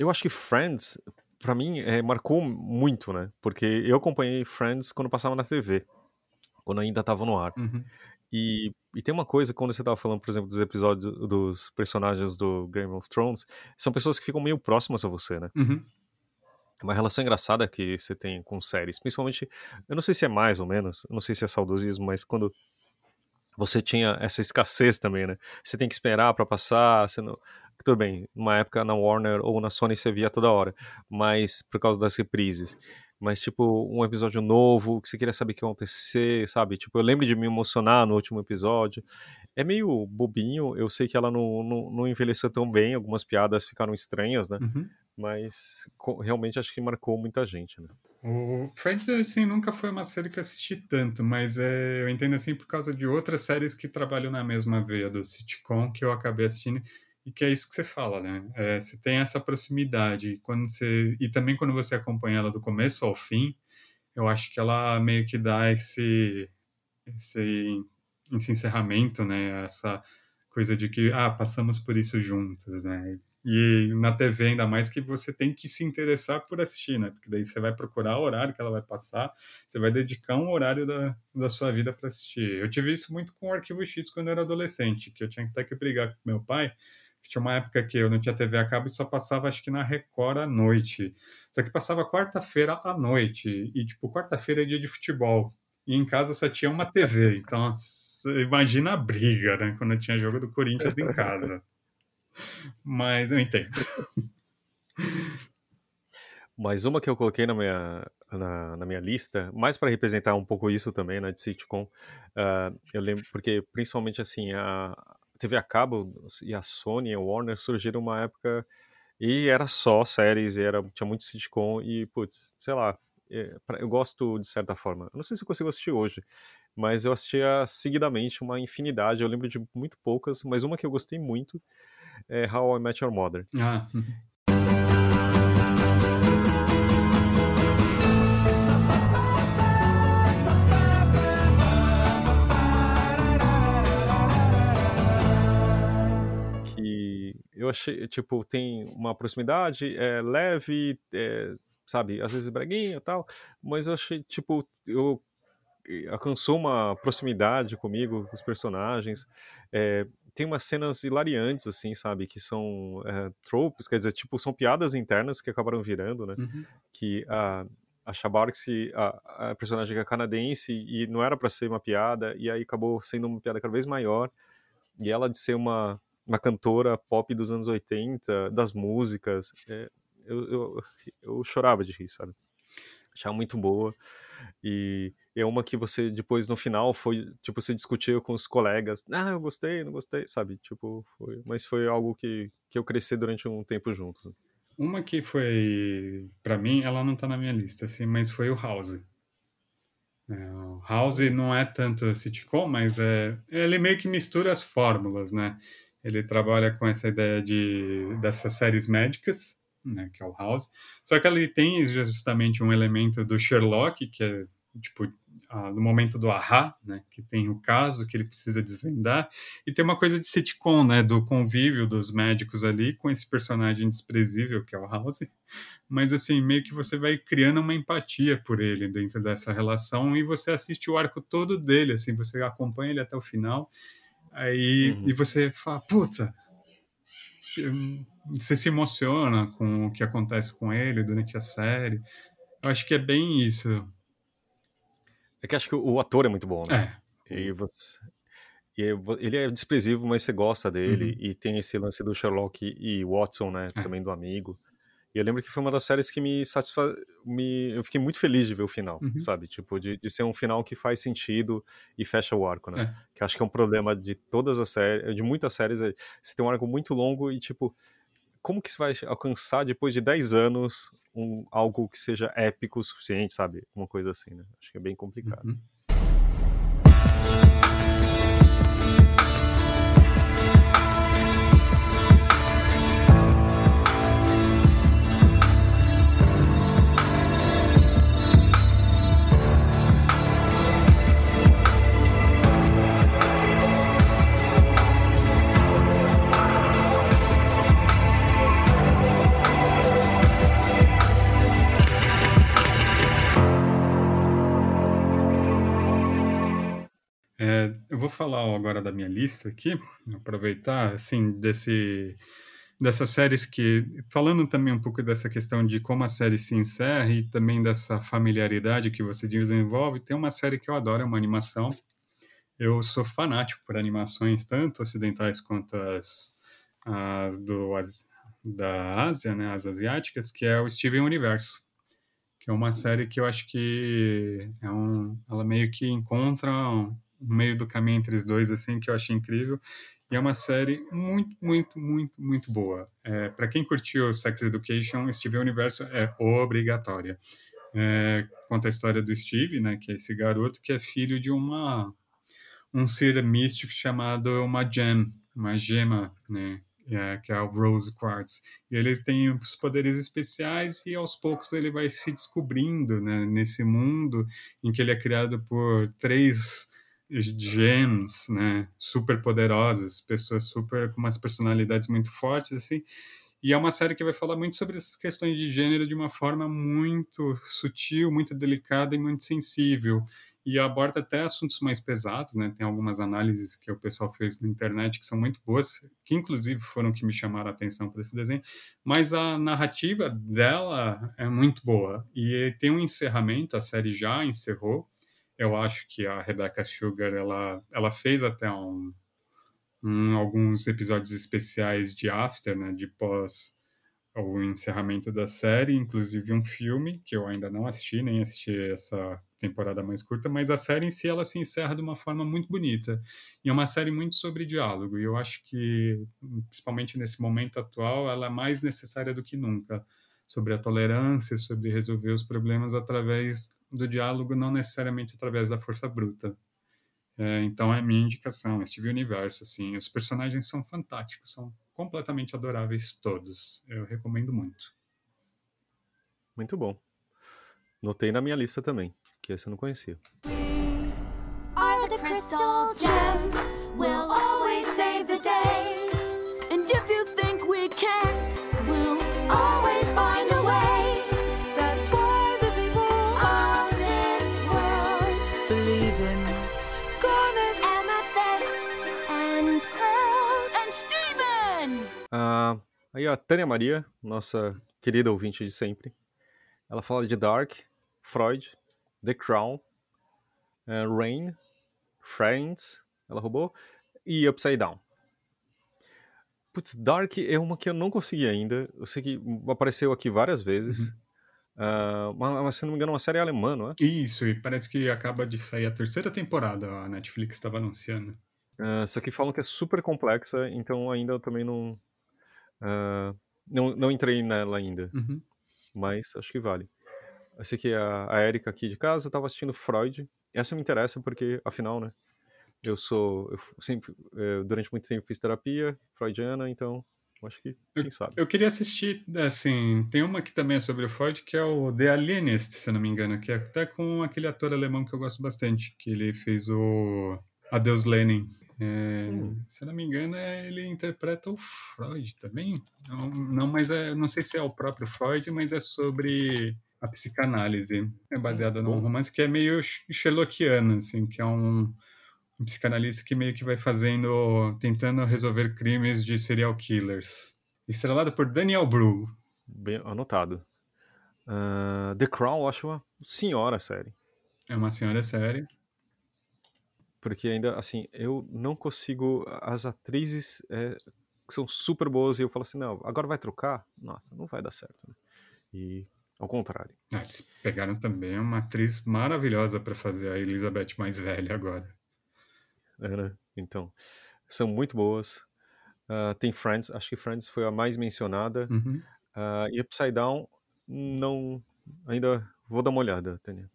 Eu acho que Friends, para mim, é, marcou muito, né? Porque eu acompanhei Friends quando passava na TV, quando ainda tava no ar. Uhum. E, e, tem uma coisa, quando você tava falando, por exemplo, dos episódios dos personagens do Game of Thrones, são pessoas que ficam meio próximas a você, né? Uhum. Uma relação engraçada que você tem com séries, principalmente, eu não sei se é mais ou menos, não sei se é saudosismo, mas quando você tinha essa escassez também, né? Você tem que esperar para passar, você não tudo bem, numa época na Warner ou na Sony você via toda hora, mas por causa das reprises. Mas, tipo, um episódio novo, que você queria saber o que ia acontecer, sabe? Tipo, eu lembro de me emocionar no último episódio. É meio bobinho, eu sei que ela não, não, não envelheceu tão bem, algumas piadas ficaram estranhas, né? Uhum. Mas realmente acho que marcou muita gente, né? O Friends, assim, nunca foi uma série que eu assisti tanto, mas é, eu entendo, assim, por causa de outras séries que trabalham na mesma veia do sitcom que eu acabei assistindo e que é isso que você fala, né? É, você tem essa proximidade quando você e também quando você acompanha ela do começo ao fim, eu acho que ela meio que dá esse esse, esse encerramento, né? Essa coisa de que ah passamos por isso juntos, né? E na TV ainda mais que você tem que se interessar por assistir, né? Porque daí você vai procurar o horário que ela vai passar, você vai dedicar um horário da, da sua vida para assistir. Eu tive isso muito com o Arquivo X quando eu era adolescente, que eu tinha que ter que brigar com meu pai. Tinha uma época que eu não tinha TV a cabo e só passava, acho que na Record à noite. Só que passava quarta-feira à noite. E, tipo, quarta-feira é dia de futebol e em casa só tinha uma TV. Então, imagina a briga, né? Quando eu tinha jogo do Corinthians em casa. Mas eu entendo. (laughs) Mais uma que eu coloquei na minha, na, na minha lista, mais para representar um pouco isso também, né, de sitcom, uh, eu lembro, porque principalmente assim, a TV a cabo e a Sony e a Warner surgiram uma época e era só séries, era, tinha muito sitcom e, putz, sei lá, é, eu gosto de certa forma. Não sei se eu consigo assistir hoje, mas eu assistia seguidamente uma infinidade. Eu lembro de muito poucas, mas uma que eu gostei muito é How I Met Your Mother. Ah. Eu achei, tipo, tem uma proximidade, é leve, é, sabe, às vezes breguinha e tal, mas eu achei, tipo, eu alcançou uma proximidade comigo, com os personagens, é, tem umas cenas hilariantes, assim, sabe, que são é, tropes, quer dizer, tipo, são piadas internas que acabaram virando, né, uhum. que a, a Shabarks, a, a personagem é canadense e não era para ser uma piada, e aí acabou sendo uma piada cada vez maior, e ela de ser uma, uma cantora pop dos anos 80, das músicas, é, eu, eu, eu chorava de rir, sabe? Achava muito boa. E é uma que você depois no final foi, tipo, você discutiu com os colegas, ah, eu gostei, não gostei, sabe? Tipo, foi, mas foi algo que, que eu cresci durante um tempo junto. Uma que foi, para mim, ela não tá na minha lista, assim, mas foi o House. É, o House não é tanto sitcom, mas é, ele meio que mistura as fórmulas, né? Ele trabalha com essa ideia de dessas séries médicas, né, que é o House. Só que ele tem justamente um elemento do Sherlock, que é tipo no momento do ahá, né, que tem o caso que ele precisa desvendar, e tem uma coisa de sitcom, né, do convívio dos médicos ali com esse personagem desprezível que é o House, mas assim, meio que você vai criando uma empatia por ele dentro dessa relação e você assiste o arco todo dele, assim, você acompanha ele até o final, aí uhum. e você fala, puta, você se emociona com o que acontece com ele durante a série. Eu acho que é bem isso. É que acho que o ator é muito bom, né? É. E você, e ele é desprezível, mas você gosta dele. Uhum. E tem esse lance do Sherlock e Watson, né? É. Também do amigo. E eu lembro que foi uma das séries que me satisfaz. Me... Eu fiquei muito feliz de ver o final, uhum. sabe? Tipo, de, de ser um final que faz sentido e fecha o arco, né? É. Que acho que é um problema de todas as séries, de muitas séries. É, você tem um arco muito longo e, tipo, como que você vai alcançar depois de 10 anos um, algo que seja épico o suficiente, sabe? Uma coisa assim, né? Acho que é bem complicado. Uhum. Vou falar agora da minha lista aqui, aproveitar, assim, desse, dessas séries que, falando também um pouco dessa questão de como a série se encerra e também dessa familiaridade que você desenvolve, tem uma série que eu adoro, é uma animação. Eu sou fanático por animações, tanto ocidentais quanto as, as do, as, da Ásia, né, as asiáticas, que é o Steven Universo que é uma série que eu acho que é um, ela meio que encontra um, meio do caminho entre os dois, assim, que eu achei incrível. E é uma série muito, muito, muito, muito boa. É, para quem curtiu Sex Education, Steve Universo é obrigatória. É, conta a história do Steve, né, que é esse garoto que é filho de uma um ser místico chamado uma gem, uma gema, né, é, que é o Rose Quartz. E ele tem os poderes especiais e aos poucos ele vai se descobrindo né, nesse mundo em que ele é criado por três gems, né, super poderosas, pessoas super com umas personalidades muito fortes assim. E é uma série que vai falar muito sobre essas questões de gênero de uma forma muito sutil, muito delicada e muito sensível e aborda até assuntos mais pesados, né? Tem algumas análises que o pessoal fez na internet que são muito boas, que inclusive foram que me chamaram a atenção para esse desenho, mas a narrativa dela é muito boa e tem um encerramento, a série já encerrou. Eu acho que a Rebecca Sugar ela ela fez até um, um alguns episódios especiais de after, né, de pós o encerramento da série, inclusive um filme que eu ainda não assisti, nem assisti essa temporada mais curta, mas a série em si ela se encerra de uma forma muito bonita. E é uma série muito sobre diálogo, e eu acho que, principalmente nesse momento atual, ela é mais necessária do que nunca. Sobre a tolerância, sobre resolver os problemas através do diálogo, não necessariamente através da força bruta. É, então é minha indicação, Steve Universo, assim, os personagens são fantásticos, são completamente adoráveis todos. Eu recomendo muito. Muito bom. Notei na minha lista também, que esse eu não conhecia. Are the crystal gems aí a Tânia Maria, nossa querida ouvinte de sempre. Ela fala de Dark, Freud, The Crown, uh, Rain, Friends, ela roubou, e Upside Down. Putz, Dark é uma que eu não consegui ainda. Eu sei que apareceu aqui várias vezes. Uhum. Uh, mas, se não me engano, é uma série alemã, não é? Isso, e parece que acaba de sair a terceira temporada, a Netflix estava anunciando. Uh, só que falam que é super complexa, então ainda eu também não. Uh, não, não entrei nela ainda. Uhum mas acho que vale. Eu sei que a, a Erika aqui de casa estava assistindo Freud. Essa me interessa porque, afinal, né? Eu sou. Eu sempre, eu, durante muito tempo fiz terapia freudiana, então acho que, quem sabe. Eu, eu, queria assistir, assim, tem uma que também é sobre o Freud, que é o The Alienist, se não me engano, que é até com aquele ator alemão que eu gosto bastante, que ele fez o Adeus Lenin. É, hum. Se não me engano, é, ele interpreta o Freud também. Não, não, mas é, não sei se é o próprio Freud, mas é sobre a psicanálise. É baseada num romance que é meio Sherlockiano, assim, que é um, um psicanalista que meio que vai fazendo, tentando resolver crimes de serial killers. Estrelado por Daniel Bru. Bem anotado. Uh, The Crown, eu acho uma senhora série. É uma senhora série porque ainda, assim, eu não consigo. As atrizes é, são super boas e eu falo assim: não, agora vai trocar? Nossa, não vai dar certo. Né? E ao contrário. Ah, eles pegaram também uma atriz maravilhosa para fazer a Elizabeth mais velha agora. É, né? Então, são muito boas. Uh, tem Friends, acho que Friends foi a mais mencionada. Uhum. Uh, e Upside Down, não. Ainda vou dar uma olhada, Tânia.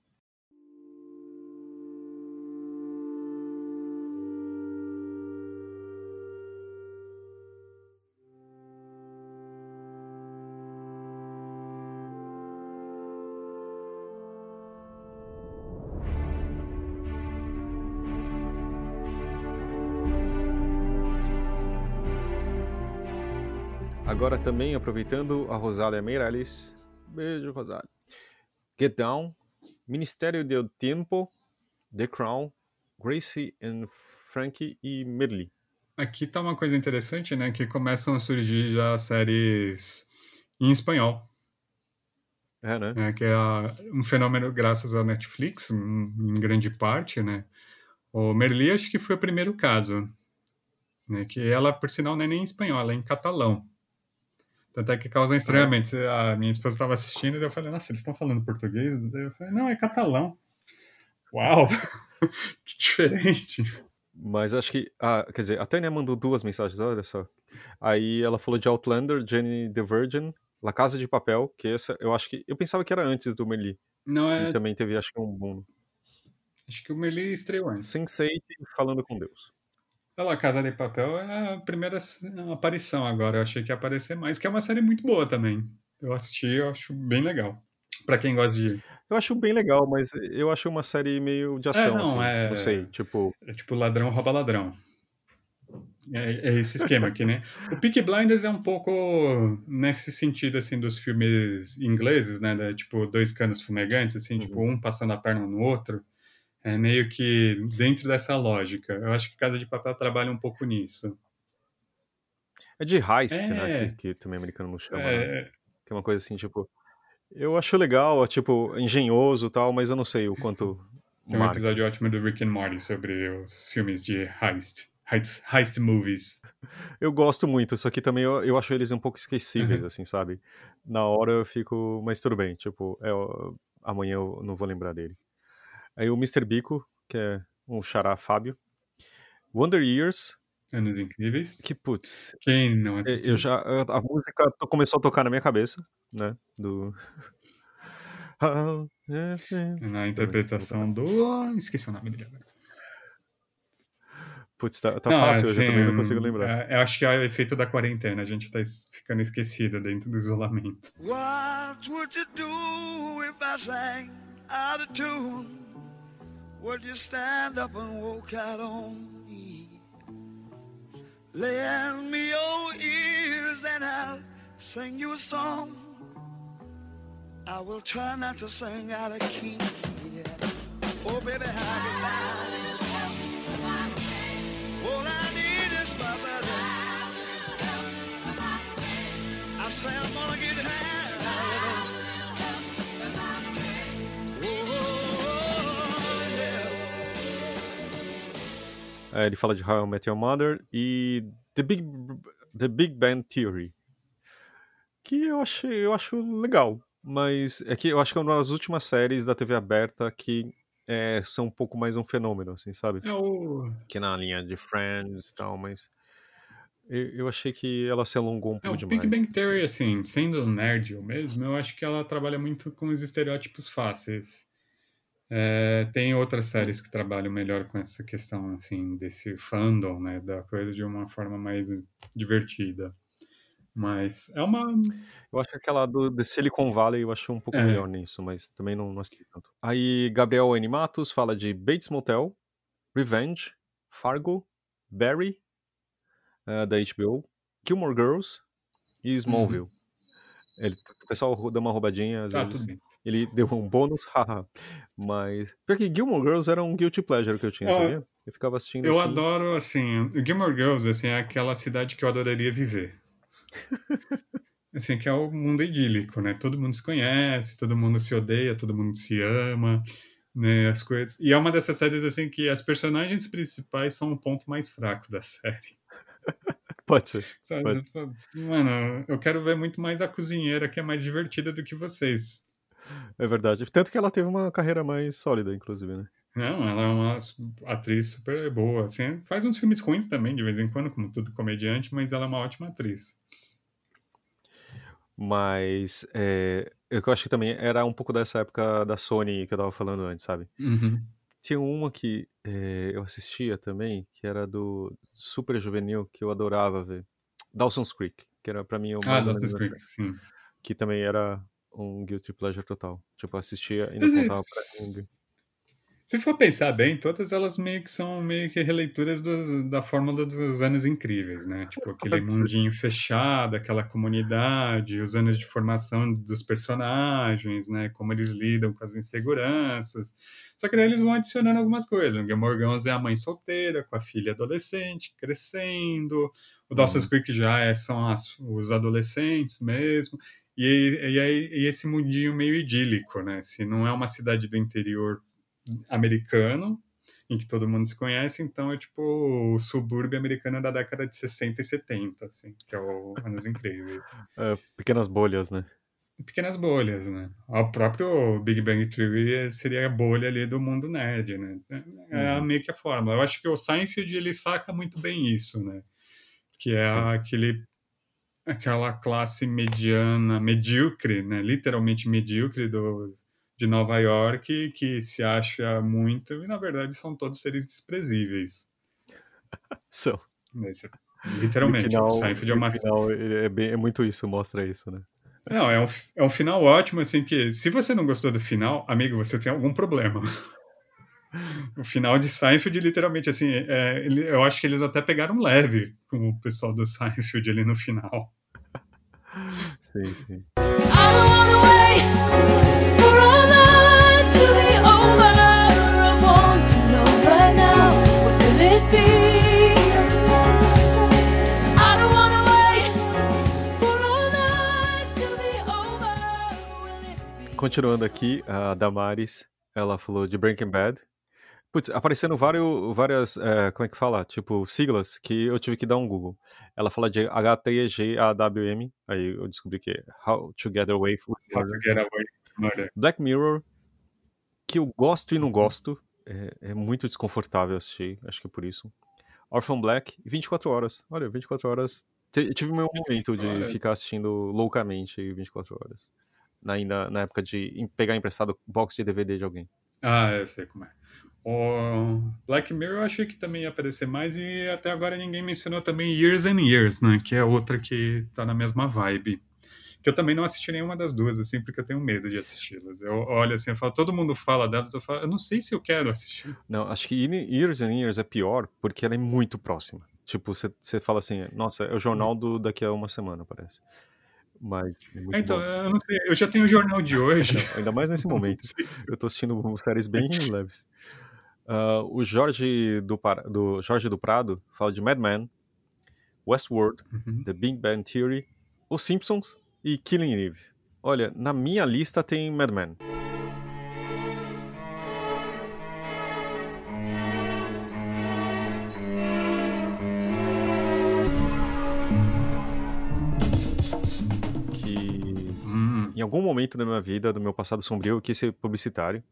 Agora também aproveitando a Rosália Meirelles. Beijo, Rosália. Get Down, Ministério del Tempo, The Crown, Gracie and Frankie e Merli. Aqui tá uma coisa interessante, né? Que começam a surgir já séries em espanhol. É, né? É, que é um fenômeno graças à Netflix, em grande parte, né? O Merli acho que foi o primeiro caso. Né, que ela, por sinal, não é nem em espanhol, ela é em catalão. Tanto é que causa estranhamento. A minha esposa estava assistindo e eu falei, nossa, eles estão falando português? eu falei, não, é catalão. Uau! (laughs) que diferente. Mas acho que. Ah, quer dizer, a Tânia mandou duas mensagens, olha só. Aí ela falou de Outlander, Jenny the Virgin, La Casa de Papel, que essa eu acho que. Eu pensava que era antes do Merli. Não é. E também teve, acho que, um boom. Acho que o Merli estreou antes. Sense8 falando com Deus. Olha Casa de Papel é a primeira aparição agora. Eu achei que ia aparecer mais, que é uma série muito boa também. Eu assisti, eu acho bem legal. Para quem gosta de. Eu acho bem legal, mas eu acho uma série meio de é, ação. É, não, assim, é. Não sei, tipo. É tipo ladrão rouba ladrão. É, é, esse esquema aqui, né? O Peaky Blinders é um pouco nesse sentido, assim, dos filmes ingleses, né? Da, tipo, dois canos fumegantes, assim, tipo, uhum. tipo, um passando a perna no outro. É meio que dentro dessa lógica. Eu acho que Casa de Papel trabalha um pouco nisso. É de heist, é... né? Que, que, também americano não chama, né? é... né? Que é uma coisa assim, tipo... Eu acho legal, tipo, engenhoso e tal, mas eu não sei o quanto... Tem um episódio ótimo do Rick and Morty sobre os filmes de heist heist, heist movies. Eu gosto muito, só que também eu, eu acho eles um pouco esquecíveis, uhum. assim, sabe? Na hora eu fico, mas tudo bem, tipo, é, amanhã eu não vou lembrar dele. Aí o Mr. Bico, que é um xará Fábio. Wonder Years. Anos Incríveis. Que putz. Quem não assistiu? Eu já, a música começou a tocar na minha cabeça, né? Do. (laughs) Na interpretação do. Esqueci o nome dele agora. Putz, tá, tá não, fácil, assim, eu também não consigo lembrar. É, eu acho que é o efeito da quarentena, a gente tá ficando esquecido dentro do isolamento. What would you do if I sang out of tune? Would you stand up and walk out on me? Lend me your ears and I'll sing you a song. I will try not to sing out of key. Yeah. Oh, baby, how you É, ele fala de How I Met Your Mother e The Big, The Big Bang Theory. Que eu, achei, eu acho legal, mas é que eu acho que é uma das últimas séries da TV aberta que é, são um pouco mais um fenômeno, assim, sabe? É o... Que na linha de Friends e tal, mas eu, achei que ela se alongou um pouco é, demais. Big Bang Theory, assim, sendo nerd eu mesmo, eu acho que ela trabalha muito com os estereótipos fáceis. É, tem outras séries que trabalham melhor com essa questão, assim, desse fandom, né, da coisa de uma forma mais divertida. Mas é uma. Eu acho que aquela do The Silicon Valley eu acho um pouco é. melhor nisso, mas também não, não assisti tanto. Aí Gabriel Animatos fala de Bates Motel, Revenge, Fargo, Barry, uh, da HBO, Gilmore Girls e Smallville. Uhum. Ele, o pessoal deu uma roubadinha, às ah, vezes. Ele (laughs) deu um bônus, haha. Mas. Porque Gilmore Girls era um guilty pleasure que eu tinha, sabia? Eu ficava assistindo Eu assim. adoro, assim. Gilmore Girls, assim, é aquela cidade que eu adoraria viver. (laughs) assim, que é o mundo idílico, né? Todo mundo se conhece, todo mundo se odeia, todo mundo se ama, né? As coisas. E é uma dessas séries, assim, que as personagens principais são o ponto mais fraco da série. (laughs) Pode ser. Pode. Mano, eu quero ver muito mais a cozinheira, que é mais divertida do que vocês. É verdade. Tanto que ela teve uma carreira mais sólida, inclusive, né? Não, ela é uma atriz super boa. Assim, faz uns filmes ruins também, de vez em quando, como tudo comediante, mas ela é uma ótima atriz. Mas é, eu acho que também era um pouco dessa época da Sony que eu tava falando antes, sabe? Uhum. Tinha uma que é, eu assistia também, que era do Super Juvenil, que eu adorava ver. Dawson's Creek, que era pra mim o Ah, Dawson's Creek, sim. Que também era um guilty pleasure total. Tipo, assistia e não contava pra ninguém. Se for pensar bem, todas elas meio que são meio que releituras dos, da fórmula dos anos incríveis, né? Tipo, aquele mundinho fechado, aquela comunidade, os anos de formação dos personagens, né? Como eles lidam com as inseguranças. Só que daí eles vão adicionando algumas coisas. O Gilmore Girls é a mãe solteira, com a filha adolescente, crescendo. O Dawson's uhum. Creek já é, são as, os adolescentes mesmo. E, e, e, esse mundinho meio idílico, né? Se não é uma cidade do interior americano, em que todo mundo se conhece, então é tipo o subúrbio americano da década de 60 e 70, assim, que é o Anos Incríveis. (laughs) É, pequenas bolhas, né? Pequenas bolhas, né? O próprio Big Bang Theory seria a bolha ali do mundo nerd, né? É uhum. meio que a fórmula. Eu acho que o Seinfeld, ele saca muito bem isso, né? Que é Sim. aquele aquela classe mediana, medíocre, né? Literalmente medíocre dos de Nova York que se acha muito e na verdade são todos seres desprezíveis. (laughs) São. Esse, literalmente. final, o Seinfeld é uma... Final, é, bem, é muito isso, mostra isso, né? Não, é um, é um final ótimo, assim, que se você não gostou do final, amigo, você tem algum problema. (laughs) o final de Seinfeld, literalmente, assim, é, ele, eu acho que eles até pegaram leve com o pessoal do Seinfeld ali no final. sim, sim. Continuando aqui, a Damaris, ela falou de Breaking Bad. Putz, aparecendo vários, várias, é, como é que fala? Tipo, siglas que eu tive que dar um Google. Ela fala de H-T-G-A-W-M, aí eu descobri que é How to Get Away with How to Get Away Murder. Black Mirror, que eu gosto e não gosto, é, é muito desconfortável assistir, acho que é por isso. Orphan Black, 24 horas. Olha, 24 horas. Eu tive meu momento de ficar assistindo loucamente 24 horas ainda na época de pegar emprestado box de DVD de alguém. Ah, eu sei como é. O Black Mirror eu achei que também ia aparecer mais e até agora ninguém mencionou também Years and Years, né? Que é outra que tá na mesma vibe. Que eu também não assisti nenhuma das duas, assim, porque eu tenho medo de assisti-las. Eu olho assim, eu falo, todo mundo fala delas, eu falo, eu não sei se eu quero assistir. Não, acho que Years and Years é pior porque ela é muito próxima. Tipo, você fala assim, nossa, é o jornal do daqui a uma semana, parece. Mas. É então, bom. eu não sei, eu já tenho o jornal de hoje. Não, ainda mais nesse (laughs) momento. eu tô assistindo séries bem (laughs) leves. Uh, o Jorge do, do, Jorge do Prado fala de Mad Men, Westworld, uhum. The Big Bang Theory, Os Simpsons e Killing Eve. Olha, na minha lista tem Mad Men. em algum momento da minha vida, do meu passado sombrio, eu quis ser publicitário.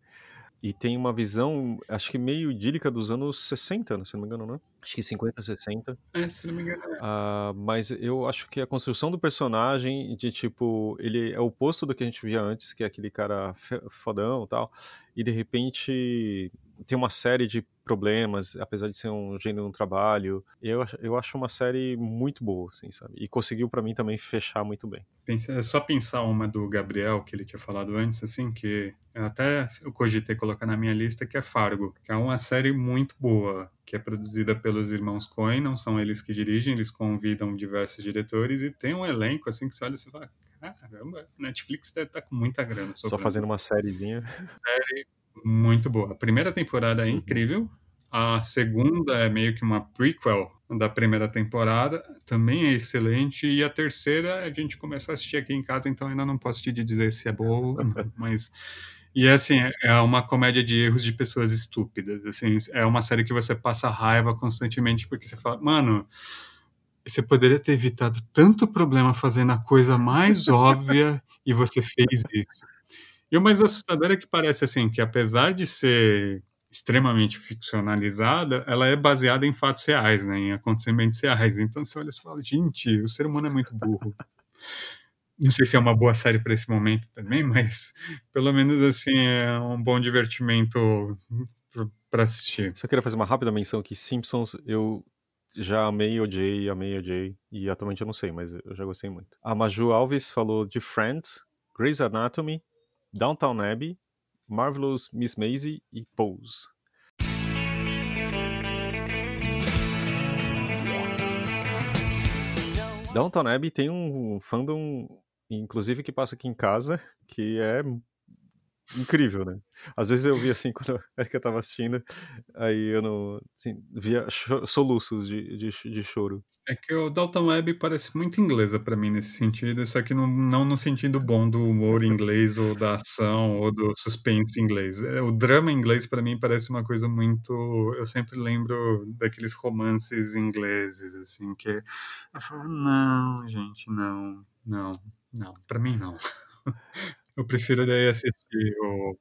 E tem uma visão, acho que meio idílica dos anos 60, se não me engano, né? Acho que 50, 60. É, se não me engano. Uh, mas eu acho que a construção do personagem, de tipo, ele é o oposto do que a gente via antes, que é aquele cara fodão e tal. E de repente tem uma série de problemas, apesar de ser um gênero no trabalho. Eu, eu acho uma série muito boa, assim, sabe? E conseguiu para mim também fechar muito bem. É só pensar uma do Gabriel, que ele tinha falado antes, assim, que até eu cogitei colocar na minha lista, que é Fargo, que é uma série muito boa, que é produzida pelos irmãos Coen, não são eles que dirigem, eles convidam diversos diretores e tem um elenco, assim, que você olha e você fala, caramba, Netflix deve estar tá com muita grana. Só fazendo uma sériezinha. Série muito boa. A primeira temporada é uhum. incrível. A segunda é meio que uma prequel da primeira temporada, também é excelente. E a terceira a gente começou a assistir aqui em casa, então ainda não posso te dizer se é boa, (laughs) mas e assim, é uma comédia de erros de pessoas estúpidas. Assim, é uma série que você passa raiva constantemente porque você fala, mano, você poderia ter evitado tanto problema fazendo a coisa mais óbvia e você fez isso. E o mais assustador é que parece assim que apesar de ser extremamente ficcionalizada, ela é baseada em fatos reais, né, em acontecimentos reais. Então você olha e fala, gente, o ser humano é muito burro. Não sei se é uma boa série para esse momento também, mas pelo menos assim é um bom divertimento para assistir. Só queria fazer uma rápida menção que Simpsons eu já amei, odiei, amei, odiei e atualmente eu não sei, mas eu já gostei muito. A Maju Alves falou de Friends, Grey's Anatomy, Downtown Abbey, Marvelous Miss Maisie e Pose. Downtown Abbey tem um fandom, inclusive, que passa aqui em casa, que é incrível, né? Às vezes eu via assim, (laughs) quando a Erika tava assistindo, aí eu não. Assim, via soluços de, de, de, choro. É que o Dalton Web parece muito inglesa para mim nesse sentido, só que não, não no sentido bom do humor inglês ou da ação ou do suspense inglês. É, o drama inglês para mim parece uma coisa muito. Eu sempre lembro daqueles romances ingleses, assim, que eu falo, não, gente, não, não, não, para mim não. (laughs) Eu prefiro daí assistir o,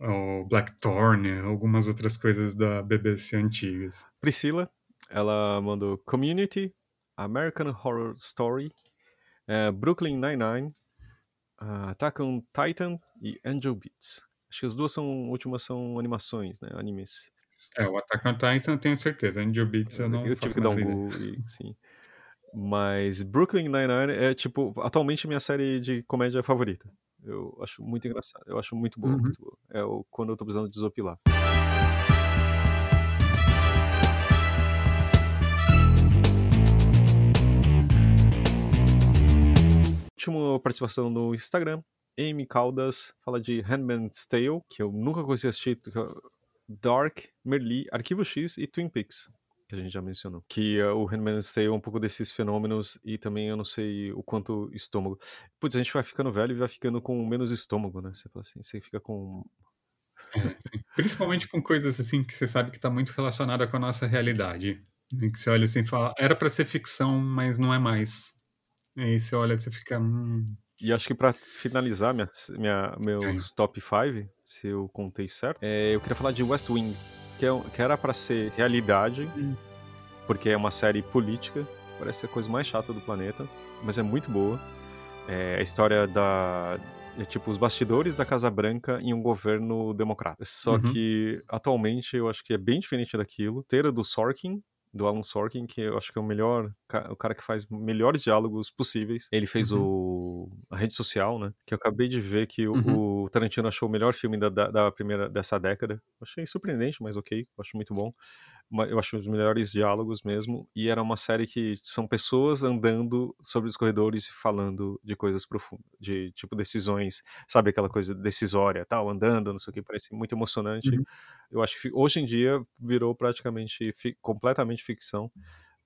o Blackthorn, algumas outras coisas da BBC antigas. Priscila, ela mandou Community, American Horror Story, uh, Brooklyn Nine-Nine, uh, Attack on Titan e Angel Beats. Acho que as duas são, últimas são animações, né? Animes. É, o Attack on Titan eu tenho certeza. Angel Beats eu não Eu tive que dar um Google, sim. Mas Brooklyn Nine-Nine é, tipo, atualmente minha série de comédia favorita. Eu acho muito engraçado. Eu acho muito boa, uhum. muito boa. É o, quando eu tô precisando desopilar. Última participação no Instagram. Amy Caldas fala de Handmaid's Tale, que eu nunca conheci assistir, é Dark, Merli, Arquivo X e Twin Peaks que a gente já mencionou. Que uh, o Handmaid's Tale é um pouco desses fenômenos e também eu não sei o quanto estômago. Putz, a gente vai ficando velho e vai ficando com menos estômago, né? Você fala assim, você fica com. É, Principalmente com coisas assim que você sabe que está muito relacionada com a nossa realidade. E que você olha assim e fala, era para ser ficção, mas não é mais. E aí você olha e você fica. Hum... E acho que para finalizar minha, minha, meus top 5, se eu contei certo, é, eu queria falar de West Wing que, é, que era para ser realidade, hum. porque é uma série política, parece ser a coisa mais chata do planeta, mas é muito boa. É a história da. É tipo os bastidores da Casa Branca em um governo democrata. Só uhum. que atualmente eu acho que é bem diferente daquilo. Teira do Sorkin, do Alan Sorkin, que eu acho que é o melhor, o cara que faz melhores diálogos possíveis. Ele fez uhum. o a rede social, né? Que eu acabei de ver que uhum. o Tarantino achou o melhor filme da, da, da primeira dessa década. Achei surpreendente, mas ok, acho muito bom eu acho os melhores diálogos mesmo, e era uma série que são pessoas andando sobre os corredores e falando de coisas profundas, de tipo decisões, sabe aquela coisa decisória, tal, andando, não sei o que, parece muito emocionante. Uhum. Eu acho que hoje em dia virou praticamente fi completamente ficção,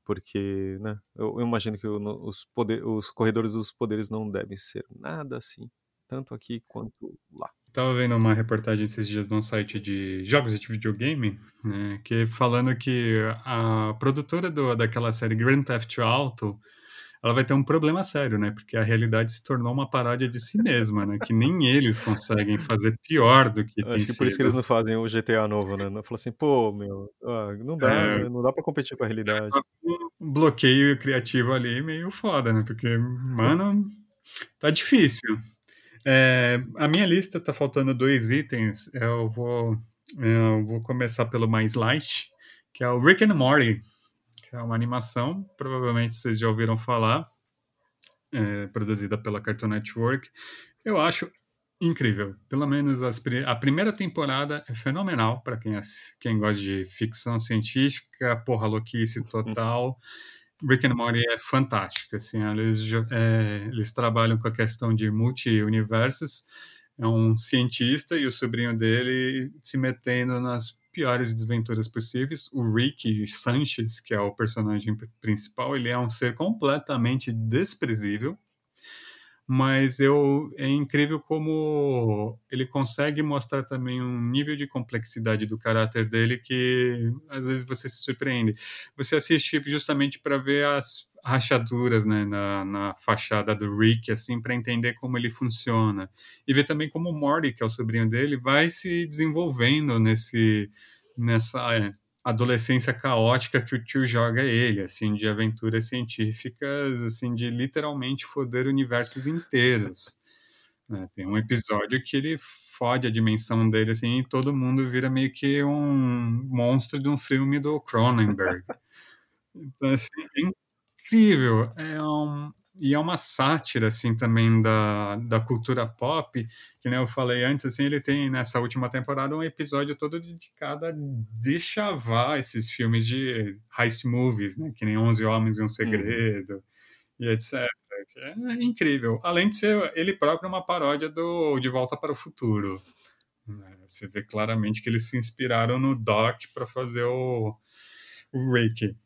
porque, né, eu, eu imagino que o, os, poder, os corredores dos poderes não devem ser nada assim, tanto aqui quanto lá. Tava vendo uma reportagem esses dias num site de jogos de videogame, né, que falando que a produtora do, daquela série Grand Theft Auto, ela vai ter um problema sério, né? Porque a realidade se tornou uma paródia de si mesma, né? Que nem eles conseguem fazer pior do que Acho que por isso que eles não fazem o GTA novo, né? Não fala assim, pô, meu, ah, não dá, é, né? não dá para competir com a realidade. Um bloqueio criativo ali meio foda, né? Porque, mano, tá difícil. É, a minha lista está faltando dois itens. Eu vou, eu vou começar pelo mais light, que é o Rick and Morty, que é uma animação, provavelmente vocês já ouviram falar, é, produzida pela Cartoon Network. Eu acho incrível. Pelo menos as, a primeira temporada é fenomenal para quem, quem gosta de ficção científica, porra louquice total. (laughs) Rick and Morty é fantástico, assim, eles, é, eles trabalham com a questão de multi-universos, é um cientista e o sobrinho dele se metendo nas piores desventuras possíveis. O Rick Sanchez, que é o personagem principal, ele é um ser completamente desprezível, mas eu é incrível como ele consegue mostrar também um nível de complexidade do caráter dele que às vezes você se surpreende. Você assiste justamente para ver as rachaduras né, na, na fachada do Rick, assim, para entender como ele funciona. E ver também como o Morty, que é o sobrinho dele, vai se desenvolvendo nesse, nessa é, adolescência caótica que o tio joga ele, assim, de aventuras científicas, assim, de literalmente foder universos inteiros. Né? Tem um episódio que ele fode a dimensão dele, assim, e todo mundo vira meio que um monstro de um filme do Cronenberg. (laughs) Então, assim, é incrível. É um, e é uma sátira, assim, também da, da cultura pop, que nem eu falei antes, assim, ele tem nessa última temporada um episódio todo dedicado a deschavar esses filmes de heist movies, né, que nem Onze Homens e um Segredo, uhum. e etc. É incrível. Além de ser ele próprio uma paródia do De Volta para o Futuro. Né. Você vê claramente que eles se inspiraram no Doc para fazer o, o Rick.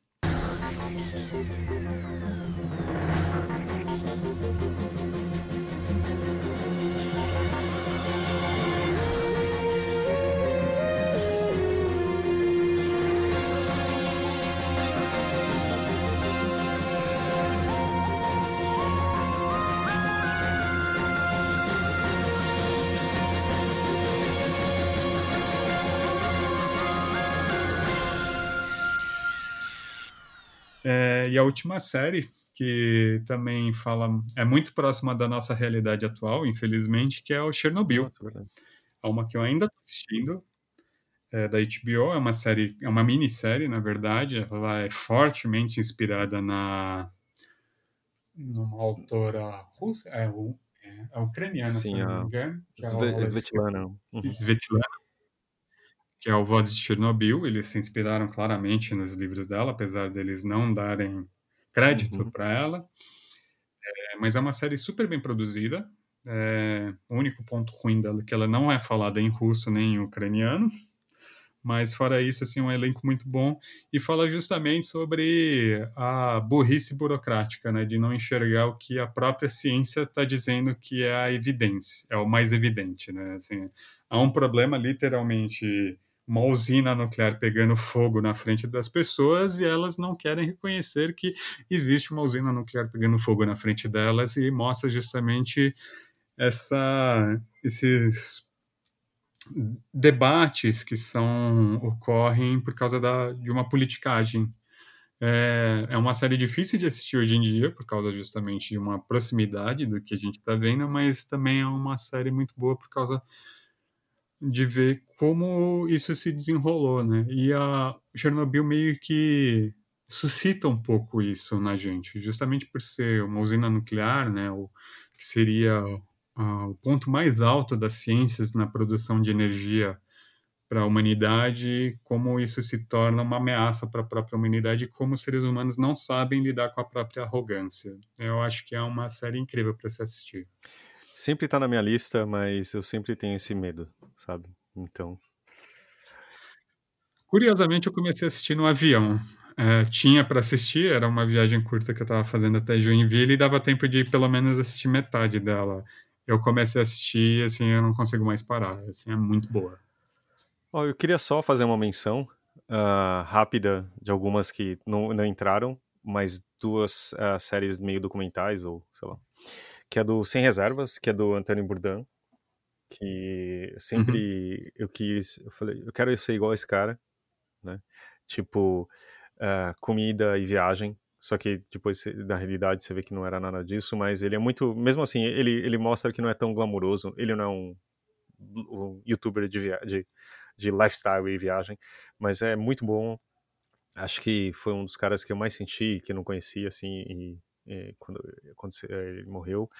E a última série, que também fala, é muito próxima da nossa realidade atual, infelizmente, que é o Chernobyl. Nossa, é uma que eu ainda estou assistindo. é da HBO, é uma série, é uma minissérie, na verdade, ela é fortemente inspirada na numa autora russa, é, é, é ucraniana, Sim, se não me engano. É Svetlana. Uhum. Svetlana, que é o Voz de Chernobyl. Eles se inspiraram claramente nos livros dela, apesar deles não darem crédito uhum. para ela. É, mas é uma série super bem produzida. É, o único ponto ruim dela é que ela não é falada em russo nem em ucraniano. Mas fora isso, assim, um elenco muito bom e fala justamente sobre a burrice burocrática, né, de não enxergar o que a própria ciência está dizendo que é a evidência, é o mais evidente, né? Assim, há um problema literalmente uma usina nuclear pegando fogo na frente das pessoas e elas não querem reconhecer que existe uma usina nuclear pegando fogo na frente delas e mostra justamente essa esses debates que são ocorrem por causa da, de uma politicagem. É, é uma série difícil de assistir hoje em dia, por causa justamente de uma proximidade do que a gente está vendo, mas também é uma série muito boa por causa de ver como isso se desenrolou, né? E a Chernobyl meio que suscita um pouco isso na gente, justamente por ser uma usina nuclear, né? O que seria uh, o ponto mais alto das ciências na produção de energia para a humanidade, como isso se torna uma ameaça para a própria humanidade, como os seres humanos não sabem lidar com a própria arrogância. Eu acho que é uma série incrível para se assistir. Sempre está na minha lista, mas eu sempre tenho esse medo, sabe? Então. Curiosamente, eu comecei a assistir no avião. É, tinha para assistir, era uma viagem curta que eu estava fazendo até Joinville e dava tempo de pelo menos assistir metade dela eu comecei a assistir e assim, eu não consigo mais parar. Assim, é muito boa. Oh, eu queria só fazer uma menção uh, rápida de algumas que não, não entraram, mas duas uh, séries meio documentais, ou sei lá. Que é do Sem Reservas, que é do Antônio Bourdain. Que sempre uhum. eu quis. Eu falei, eu quero ser igual a esse cara, né? Tipo, uh, comida e viagem só que depois da realidade você vê que não era nada disso, mas ele é muito, mesmo assim, ele, ele mostra que não é tão glamouroso, ele não é um, um youtuber de, via, de, de lifestyle e viagem, mas é muito bom, acho que foi um dos caras que eu mais senti, que eu não conhecia, assim, e, e quando, quando ele morreu,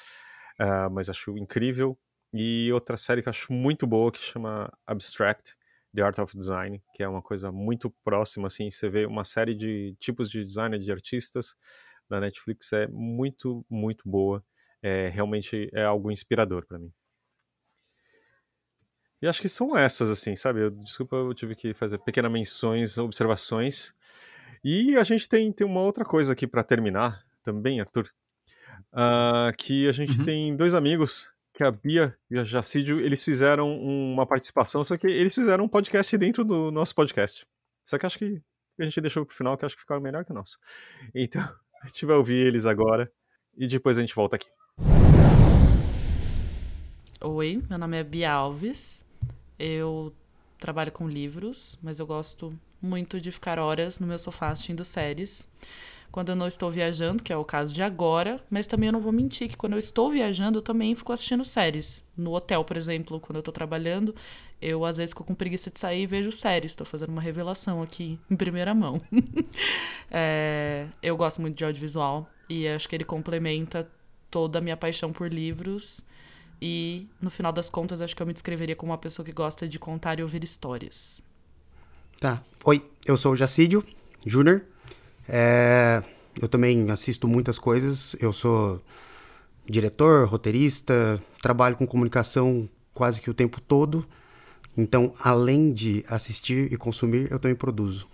uh, mas acho incrível, e outra série que eu acho muito boa, que chama Abstract, The Art of Design, que é uma coisa muito próxima, assim, você vê uma série de tipos de design de artistas na Netflix é muito, muito boa. É, realmente é algo inspirador para mim. E acho que são essas, assim, sabe? Eu, desculpa, eu tive que fazer pequenas menções, observações. E a gente tem, tem uma outra coisa aqui para terminar também, Arthur. Uh, que a gente uhum. tem dois amigos que a Bia e a Jacídio, eles fizeram uma participação, só que eles fizeram um podcast dentro do nosso podcast. Só que acho que a gente deixou pro final, que acho que ficaram melhor que o nosso. Então, (laughs) a gente vai ouvir eles agora e depois a gente volta aqui. Oi, meu nome é Bia Alves. Eu trabalho com livros, mas eu gosto muito de ficar horas no meu sofá assistindo séries quando eu não estou viajando, que é o caso de agora, mas também eu não vou mentir que quando eu estou viajando, eu também fico assistindo séries. No hotel, por exemplo, quando eu estou trabalhando, eu às vezes fico com preguiça de sair e vejo séries. Estou fazendo uma revelação aqui em primeira mão. (laughs) é, eu gosto muito de audiovisual e acho que ele complementa toda a minha paixão por livros. E, no final das contas, acho que eu me descreveria como uma pessoa que gosta de contar e ouvir histórias. Tá. Oi, eu sou o Jacídio Júnior. É, eu também assisto muitas coisas. Eu sou diretor, roteirista, trabalho com comunicação quase que o tempo todo. Então, além de assistir e consumir, eu também produzo.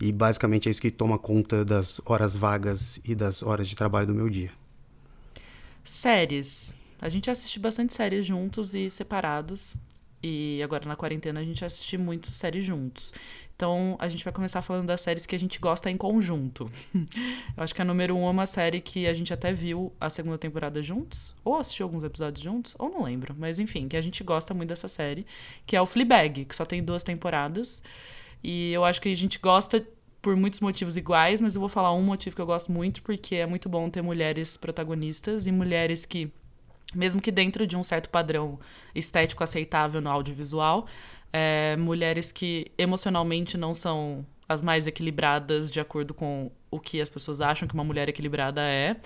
E basicamente é isso que toma conta das horas vagas e das horas de trabalho do meu dia. Séries. A gente assiste bastante séries juntos e separados. E agora na quarentena a gente assiste muito séries juntos. Então a gente vai começar falando das séries que a gente gosta em conjunto. (laughs) Eu acho que a número um é uma série que a gente até viu a segunda temporada juntos, ou assistiu alguns episódios juntos, ou não lembro. Mas enfim, que a gente gosta muito dessa série, que é o Fleabag, que só tem duas temporadas. E eu acho que a gente gosta por muitos motivos iguais, mas eu vou falar um motivo que eu gosto muito, porque é muito bom ter mulheres protagonistas e mulheres que mesmo que dentro de um certo padrão estético aceitável no audiovisual, é, mulheres que emocionalmente não são as mais equilibradas de acordo com o que as pessoas acham que uma mulher equilibrada é.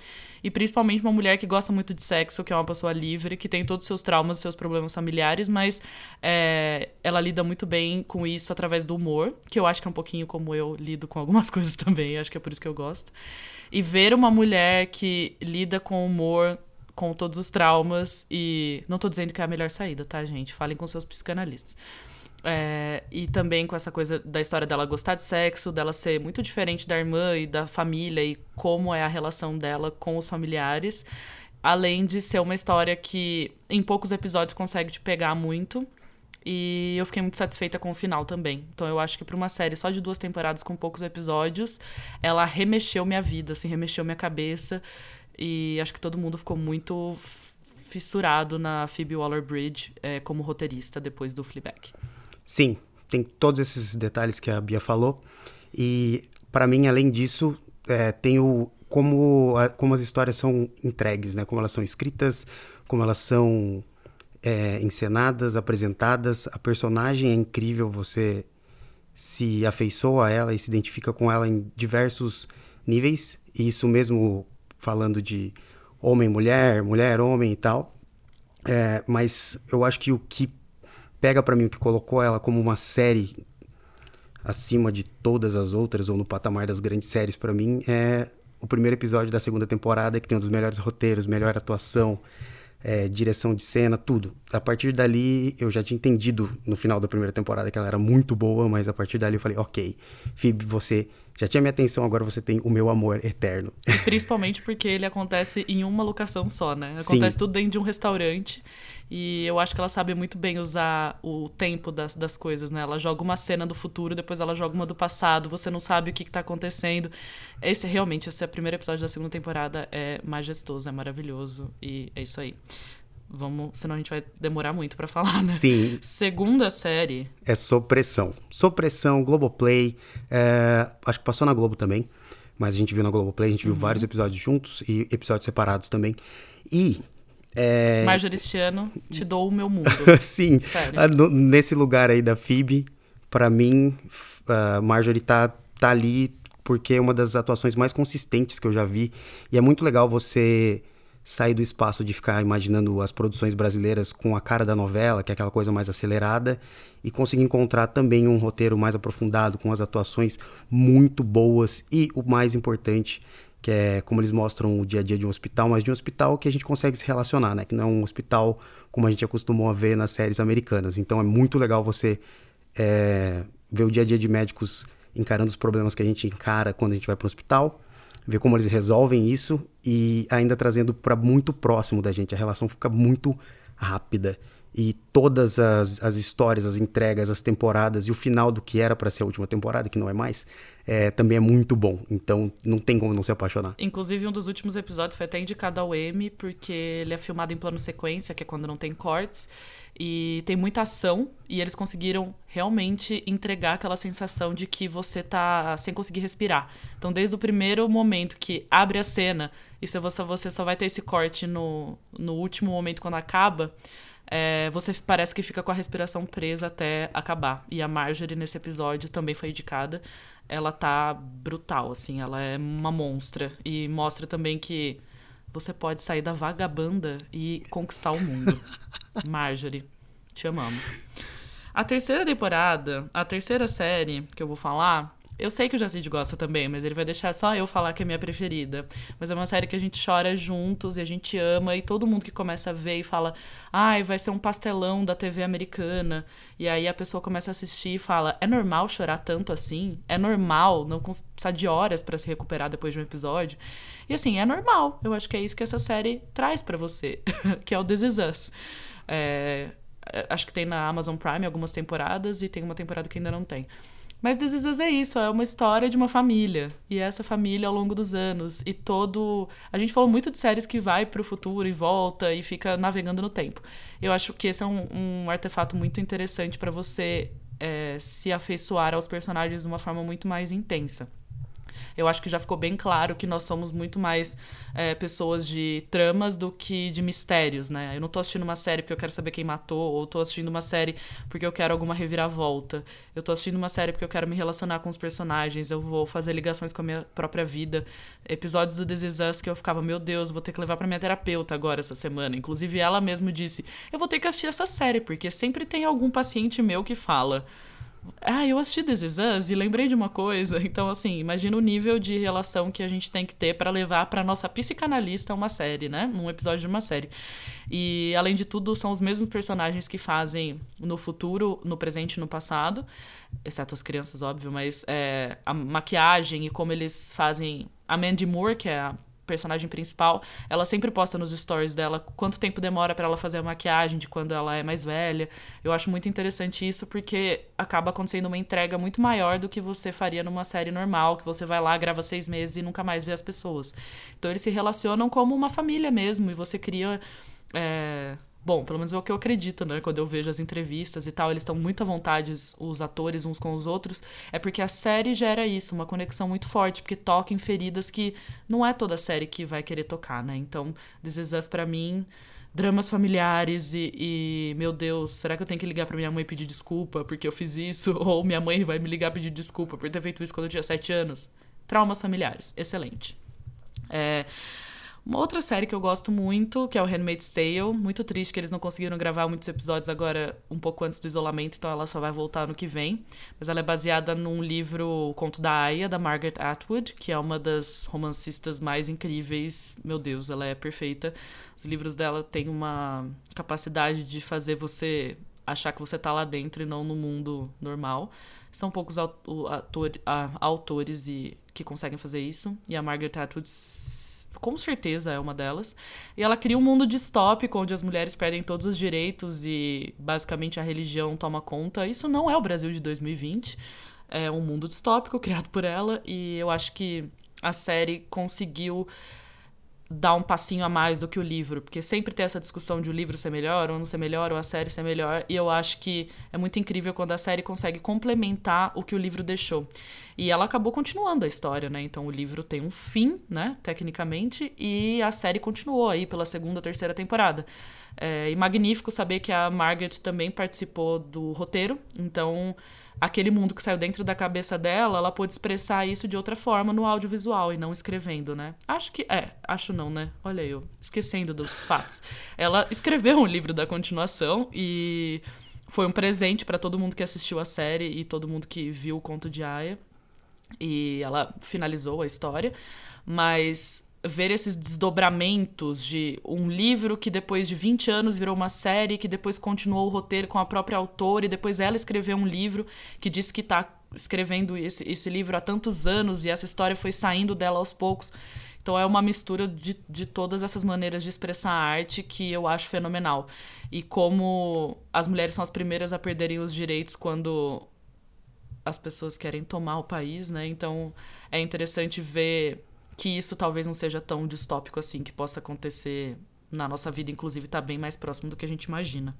E principalmente uma mulher que gosta muito de sexo, que é uma pessoa livre, que tem todos os seus traumas, seus problemas familiares, mas é, ela lida muito bem com isso através do humor, que eu acho que é um pouquinho como eu lido com algumas (laughs) coisas também, acho que é por isso que eu gosto. E ver uma mulher que lida com humor com todos os traumas e não tô dizendo que é a melhor saída, tá, gente? Falem com seus psicanalistas. É, e também com essa coisa da história dela gostar de sexo, dela ser muito diferente da irmã e da família e como é a relação dela com os familiares. Além de ser uma história que em poucos episódios consegue te pegar muito. E eu fiquei muito satisfeita com o final também. Então eu acho que para uma série só de duas temporadas com poucos episódios, ela remexeu minha vida, assim, remexeu minha cabeça. E acho que todo mundo ficou muito fissurado na Phoebe Waller-Bridge é, como roteirista depois do Fleabag. Sim, tem todos esses detalhes que a Bia falou. E para mim, além disso, é, tem o como, como as histórias são entregues, né? Como elas são escritas, como elas são é, encenadas, apresentadas. A personagem é incrível, você se afeiçoa a ela e se identifica com ela em diversos níveis. E isso mesmo falando de homem, mulher, mulher, homem e tal. É, mas eu acho que o que pega para mim o que colocou ela como uma série acima de todas as outras ou no patamar das grandes séries para mim é o primeiro episódio da segunda temporada que tem um dos melhores roteiros, melhor atuação, é, direção de cena, tudo. A partir dali eu já tinha entendido no final da primeira temporada que ela era muito boa, mas a partir dali eu falei, ok, Phoebe, você já tinha minha atenção, agora você tem o meu amor eterno. Principalmente porque ele acontece em uma locação só, né? Acontece Sim. tudo dentro de um restaurante. E eu acho que ela sabe muito bem usar o tempo das, das coisas, né? Ela joga uma cena do futuro, depois ela joga uma do passado, você não sabe o que, está acontecendo. Esse, realmente, esse é o primeiro episódio da segunda temporada, é majestoso, é maravilhoso, e é isso aí. Vamos, senão a gente vai demorar muito para falar, né? Sim. Segunda série. É Sopressão. Sopressão, Globoplay. É, acho que passou na Globo também. Mas a gente viu na Globoplay, a gente viu uhum. vários episódios juntos e episódios separados também. E. É... Marjorie este ano, te dou o meu mundo. (laughs) Sim. Sério. Ah, nesse lugar aí da Phoebe, para mim, uh, Marjorie tá, tá ali porque é uma das atuações mais consistentes que eu já vi. E é muito legal você sair do espaço de ficar imaginando as produções brasileiras com a cara da novela, que é aquela coisa mais acelerada, e conseguir encontrar também um roteiro mais aprofundado, com as atuações muito boas e o mais importante, que é como eles mostram o dia a dia de um hospital, mas de um hospital que a gente consegue se relacionar, né? Que não é um hospital como a gente acostumou a ver nas séries americanas. Então é muito legal você é, ver o dia a dia de médicos encarando os problemas que a gente encara quando a gente vai para o hospital ver como eles resolvem isso e ainda trazendo para muito próximo da gente. A relação fica muito rápida. E todas as, as histórias, as entregas, as temporadas e o final do que era para ser a última temporada, que não é mais, é, também é muito bom. Então não tem como não se apaixonar. Inclusive, um dos últimos episódios foi até indicado ao Emmy, porque ele é filmado em plano sequência, que é quando não tem cortes. E tem muita ação e eles conseguiram realmente entregar aquela sensação de que você tá sem conseguir respirar. Então, desde o primeiro momento que abre a cena e se você, você só vai ter esse corte no, no último momento quando acaba, é, você parece que fica com a respiração presa até acabar. E a Marjorie nesse episódio também foi indicada. Ela tá brutal, assim, ela é uma monstra. E mostra também que você pode sair da vagabanda e conquistar o mundo. (laughs) Marjorie, te amamos. A terceira temporada, a terceira série que eu vou falar, eu sei que o Jacid gosta também, mas ele vai deixar só eu falar que é minha preferida. Mas é uma série que a gente chora juntos e a gente ama, e todo mundo que começa a ver e fala, ai, vai ser um pastelão da TV americana. E aí a pessoa começa a assistir e fala, é normal chorar tanto assim? É normal não precisar de horas para se recuperar depois de um episódio? E assim, é normal. Eu acho que é isso que essa série traz para você, (laughs) que é o This Is Us. É, acho que tem na Amazon Prime algumas temporadas e tem uma temporada que ainda não tem. Mas This Is é isso, é uma história de uma família. E essa família ao longo dos anos. E todo. A gente falou muito de séries que vai pro futuro e volta e fica navegando no tempo. Eu acho que esse é um, um artefato muito interessante para você é, se afeiçoar aos personagens de uma forma muito mais intensa. Eu acho que já ficou bem claro que nós somos muito mais é, pessoas de tramas do que de mistérios, né? Eu não tô assistindo uma série porque eu quero saber quem matou, ou tô assistindo uma série porque eu quero alguma reviravolta. Eu tô assistindo uma série porque eu quero me relacionar com os personagens, eu vou fazer ligações com a minha própria vida. Episódios do This Is Us que eu ficava, meu Deus, vou ter que levar pra minha terapeuta agora essa semana. Inclusive, ela mesmo disse: eu vou ter que assistir essa série, porque sempre tem algum paciente meu que fala ah, eu assisti This Is Us e lembrei de uma coisa. (laughs) Então, assim, imagina o nível de relação que a gente tem que ter para levar para nossa psicanalista uma série, né? Um episódio de uma série. E, além de tudo, são os mesmos personagens que fazem no futuro, no presente e no passado. Exceto as crianças, óbvio, mas é, a maquiagem e como eles fazem. A Mandy Moore, que é a personagem principal, ela sempre posta nos stories dela quanto tempo demora para ela fazer a maquiagem de quando ela é mais velha. Eu acho muito interessante isso porque acaba acontecendo uma entrega muito maior do que você faria numa série normal, que você vai lá, grava seis meses e nunca mais vê as pessoas. Então eles se relacionam como uma família mesmo e você cria. É Bom, pelo menos é o que eu acredito, né? Quando eu vejo as entrevistas e tal, eles estão muito à vontade, os atores uns com os outros. É porque a série gera isso, uma conexão muito forte, porque toca em feridas que não é toda série que vai querer tocar, né? Então, This Is Us, pra mim, dramas familiares e, e, meu Deus, será que eu tenho que ligar pra minha mãe e pedir desculpa porque eu fiz isso? (laughs) Ou minha mãe vai me ligar pedir desculpa por ter feito isso quando eu tinha sete anos? Traumas familiares, excelente. É. Uma outra série que eu gosto muito, que é o Handmaid's Tale. Muito triste que eles não conseguiram gravar muitos episódios agora, um pouco antes do isolamento, então ela só vai voltar no que vem. Mas ela é baseada num livro, o Conto da Aya, da Margaret Atwood, que é uma das romancistas mais incríveis. Meu Deus, ela é perfeita. Os livros dela têm uma capacidade de fazer você achar que você tá lá dentro e não no mundo normal. São poucos autor, autores e, que conseguem fazer isso. E a Margaret Atwood com certeza é uma delas. E ela cria um mundo distópico onde as mulheres perdem todos os direitos e basicamente a religião toma conta. Isso não é o Brasil de 2020. É um mundo distópico (laughs) criado por ela e eu acho que a série conseguiu dar um passinho a mais do que o livro, porque sempre tem essa discussão de o livro ser melhor ou não ser melhor, ou a série ser melhor, e eu acho que é muito incrível quando a série consegue complementar o que o livro deixou. E ela acabou continuando a história, né? Então o livro tem um fim, né, tecnicamente, e a série continuou aí pela segunda, terceira temporada. É, e magnífico saber que a Margaret também participou do roteiro, então aquele mundo que saiu dentro da cabeça dela, ela pôde expressar isso de outra forma no audiovisual e não escrevendo, né? Acho que. É, acho não, né? Olha eu, esquecendo dos fatos. Ela escreveu um livro da continuação e foi um presente para todo mundo que assistiu a série e todo mundo que viu o conto de Aya. E ela finalizou a história. Mas ver esses desdobramentos de um livro que depois de 20 anos virou uma série, que depois continuou o roteiro com a própria autora, e depois ela escreveu um livro que disse que está escrevendo esse, esse livro há tantos anos e essa história foi saindo dela aos poucos. Então é uma mistura de, de todas essas maneiras de expressar a arte que eu acho fenomenal. E como as mulheres são as primeiras a perderem os direitos quando as pessoas querem tomar o país, né? Então é interessante ver que isso talvez não seja tão distópico assim, que possa acontecer na nossa vida, inclusive está bem mais próximo do que a gente imagina.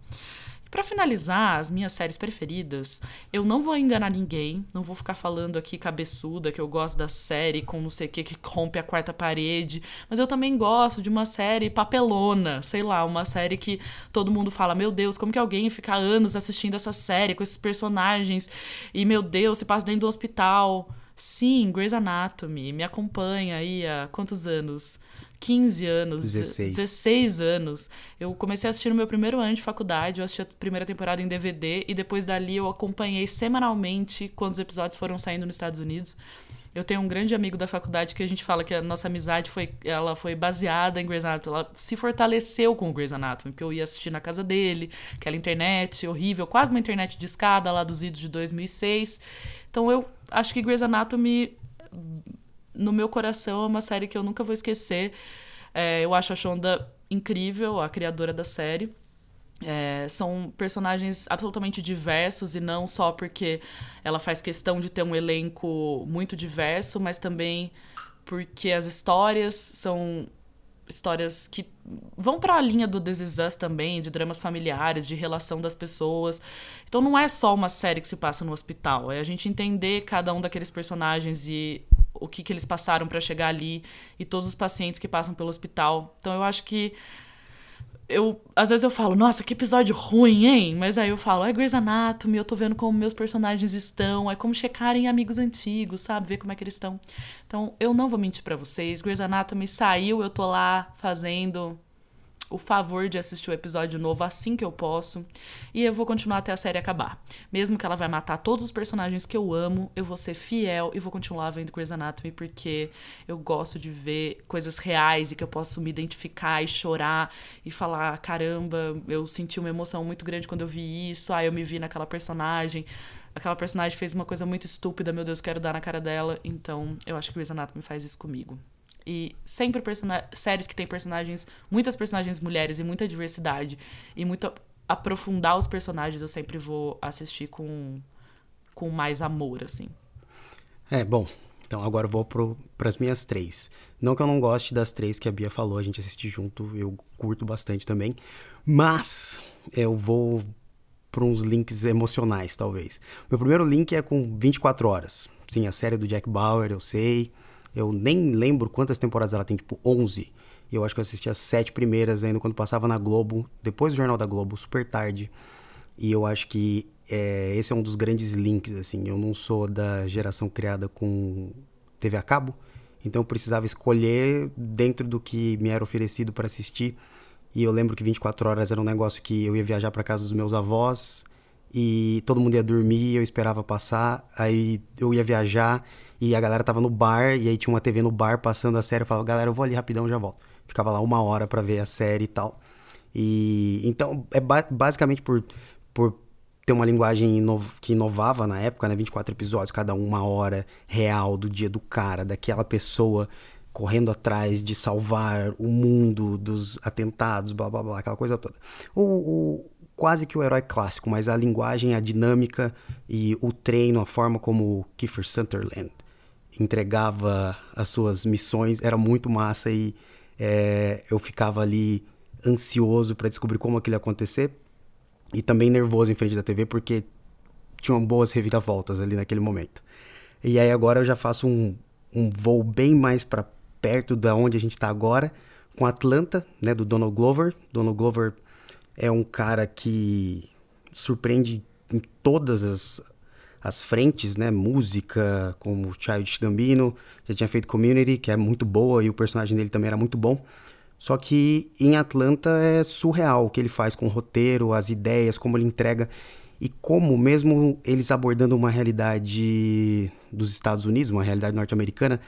E para finalizar, as minhas séries preferidas, eu não vou enganar ninguém, não vou ficar falando aqui cabeçuda que eu gosto da série com não sei o que que rompe a quarta parede, mas eu também gosto de uma série papelona, sei lá, uma série que todo mundo fala, meu Deus, como que alguém fica anos assistindo essa série com esses personagens e meu Deus, se passa dentro do hospital. Sim, Grey's Anatomy. Me acompanha aí há quantos anos? 15 anos, 16. 16 anos. Eu comecei a assistir no meu primeiro ano de faculdade, eu assisti a primeira temporada em DVD e depois dali eu acompanhei semanalmente quando os episódios foram saindo nos Estados Unidos. Eu tenho um grande amigo da faculdade que a gente fala que a nossa amizade foi, ela foi baseada em Grey's Anatomy. Ela se fortaleceu com o Grey's Anatomy, porque eu ia assistir na casa dele, aquela internet horrível, quase uma internet de escada lá dos idos de 2006. Então eu acho que Grey's Anatomy, no meu coração, é uma série que eu nunca vou esquecer. É, eu acho a Shonda incrível, a criadora da série. É, são personagens absolutamente diversos e não só porque ela faz questão de ter um elenco muito diverso, mas também porque as histórias são histórias que vão para a linha do This Is Us também, de dramas familiares, de relação das pessoas. Então não é só uma série que se passa no hospital, é a gente entender cada um daqueles personagens e o que, que eles passaram para chegar ali e todos os pacientes que passam pelo hospital. Então eu acho que eu às vezes eu falo, nossa, que episódio ruim, hein? Mas aí eu falo, é Grey's Anatomy, eu tô vendo como meus personagens estão, é como checarem amigos antigos, sabe? Ver como é que eles estão. Então, eu não vou mentir para vocês, Grey's Anatomy saiu, eu tô lá fazendo o favor de assistir o episódio novo assim que eu posso. E eu vou continuar até a série acabar. Mesmo que ela vai matar todos os personagens que eu amo, eu vou ser fiel e vou continuar vendo Grey's Anatomy porque eu gosto de ver coisas reais e que eu posso me identificar e chorar e falar: caramba, eu senti uma emoção muito grande quando eu vi isso, ah, eu me vi naquela personagem. Aquela personagem fez uma coisa muito estúpida, meu Deus, quero dar na cara dela. Então, eu acho que Grey's Anatomy faz isso comigo. E sempre séries que tem personagens, muitas personagens mulheres e muita diversidade e muito aprofundar os personagens, eu sempre vou assistir com, com mais amor, assim. É, bom. Então agora eu vou para as minhas três. Não que eu não goste das três que a Bia falou, a gente assiste junto, eu curto bastante também. Mas eu vou para uns links emocionais, talvez. Meu primeiro link é com 24 horas. Sim, a série do Jack Bauer, eu sei. Eu nem lembro quantas temporadas ela tem, tipo 11. Eu acho que eu assisti as sete primeiras ainda quando passava na Globo, depois do Jornal da Globo, super tarde. E eu acho que é, esse é um dos grandes links, assim. Eu não sou da geração criada com TV a cabo, então eu precisava escolher dentro do que me era oferecido para assistir. E eu lembro que 24 horas era um negócio que eu ia viajar para casa dos meus avós e todo mundo ia dormir, eu esperava passar, aí eu ia viajar e a galera tava no bar, e aí tinha uma TV no bar passando a série. Eu falava, galera, eu vou ali rapidão, já volto. Ficava lá uma hora para ver a série e tal. E então, é ba basicamente por, por ter uma linguagem que inovava na época, né? 24 episódios, cada um uma hora real do dia do cara, daquela pessoa correndo atrás de salvar o mundo dos atentados, blá blá blá, aquela coisa toda. O, o, quase que o herói clássico, mas a linguagem, a dinâmica e o treino, a forma como Kiefer Sutherland entregava as suas missões, era muito massa e é, eu ficava ali ansioso para descobrir como aquilo ia acontecer e também nervoso em frente da TV porque tinham boas reviravoltas ali naquele momento. E aí agora eu já faço um, um voo bem mais para perto da onde a gente está agora com Atlanta, né, do Donald Glover. Donald Glover é um cara que surpreende em todas as as frentes, né? Música, como Child Gambino, já tinha feito Community, que é muito boa, e o personagem dele também era muito bom. Só que em Atlanta é surreal o que ele faz com o roteiro, as ideias, como ele entrega. E como, mesmo eles abordando uma realidade dos Estados Unidos, uma realidade norte-americana,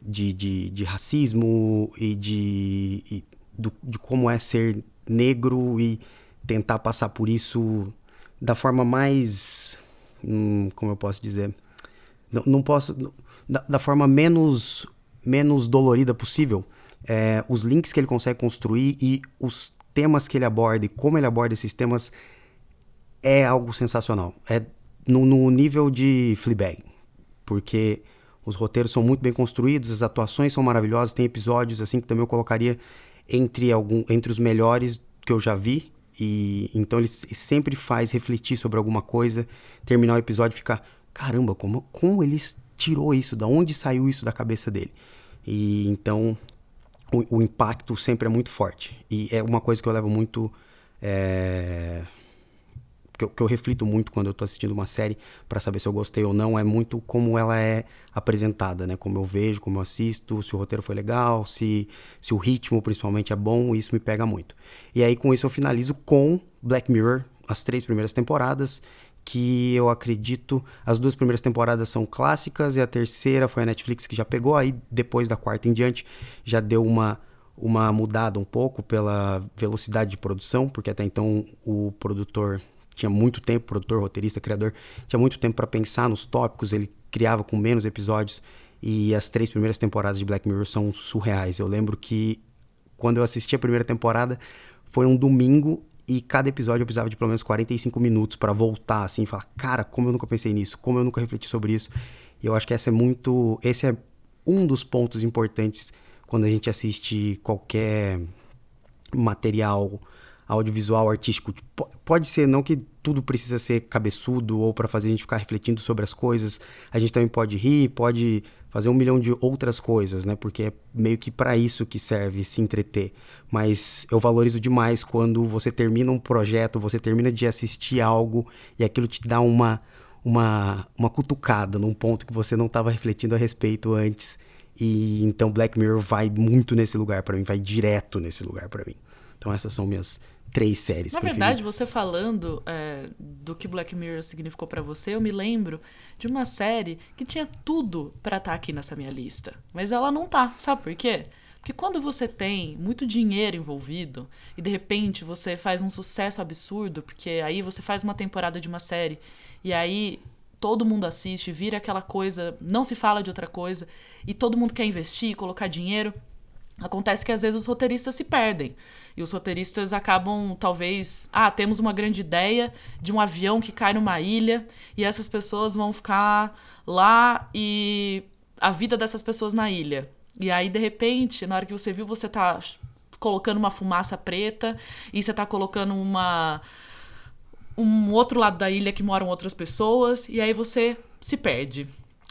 de, de, de, racismo e de, e do, de como é ser negro e tentar passar por isso da forma mais hum, como eu posso dizer, não, não posso, da, da, forma menos, menos dolorida possível, é, os links que ele consegue construir e os temas que ele aborda e como ele aborda esses temas é algo sensacional. É no, no nível de Fleabag, porque os roteiros são muito bem construídos, as atuações são maravilhosas, tem episódios assim que também eu colocaria entre algum entre os melhores que eu já vi e então ele sempre faz refletir sobre alguma coisa, terminar o episódio e ficar, caramba, como, como ele tirou isso, da onde saiu isso da cabeça dele? E então o, o impacto sempre é muito forte. E é uma coisa que eu levo muito é, que eu, que eu reflito muito quando eu estou assistindo uma série para saber se eu gostei ou não é muito como ela é apresentada, né? Como eu vejo, como eu assisto, se o roteiro foi legal, se, se o ritmo principalmente é bom, isso me pega muito. E aí com isso eu finalizo com Black Mirror, as três primeiras temporadas, que eu acredito as duas primeiras temporadas são clássicas e a terceira foi a Netflix que já pegou, aí depois da quarta em diante já deu uma uma mudada um pouco pela velocidade de produção, porque até então o produtor tinha muito tempo, produtor, roteirista, criador, tinha muito tempo para pensar nos tópicos, ele criava com menos episódios e as três primeiras temporadas de Black Mirror são surreais. Eu lembro que quando eu assisti a primeira temporada foi um domingo e cada episódio eu precisava de pelo menos 45 minutos para voltar assim e falar, cara, como eu nunca pensei nisso, como eu nunca refleti sobre isso. E eu acho que essa é muito, esse é um dos pontos importantes quando a gente assiste qualquer material audiovisual, artístico. Pode ser, não que tudo precisa ser cabeçudo ou para fazer a gente ficar refletindo sobre as coisas. A gente também pode rir, pode fazer um milhão de outras coisas, né? Porque é meio que para isso que serve se entreter. Mas eu valorizo demais quando você termina um projeto, você termina de assistir algo e aquilo te dá uma uma, uma cutucada num ponto que você não estava refletindo a respeito antes. E então Black Mirror vai muito nesse lugar para mim, vai direto nesse lugar para mim. Então essas são minhas três séries Na verdade, você falando é, do que Black Mirror significou para você, eu me lembro de uma série que tinha tudo para estar tá aqui nessa minha lista, mas ela não tá. Sabe por quê? Porque quando você tem muito dinheiro envolvido e de repente você faz um sucesso absurdo, porque aí você faz uma temporada de uma série e aí todo mundo assiste, vira aquela coisa, não se fala de outra coisa e todo mundo quer investir, colocar dinheiro. Acontece que às vezes os roteiristas se perdem. E os roteiristas acabam, talvez, ah, temos uma grande ideia de um avião que cai numa ilha e essas pessoas vão ficar lá e a vida dessas pessoas na ilha. E aí, de repente, na hora que você viu, você tá colocando uma fumaça preta e você tá colocando uma um outro lado da ilha que moram outras pessoas e aí você se perde.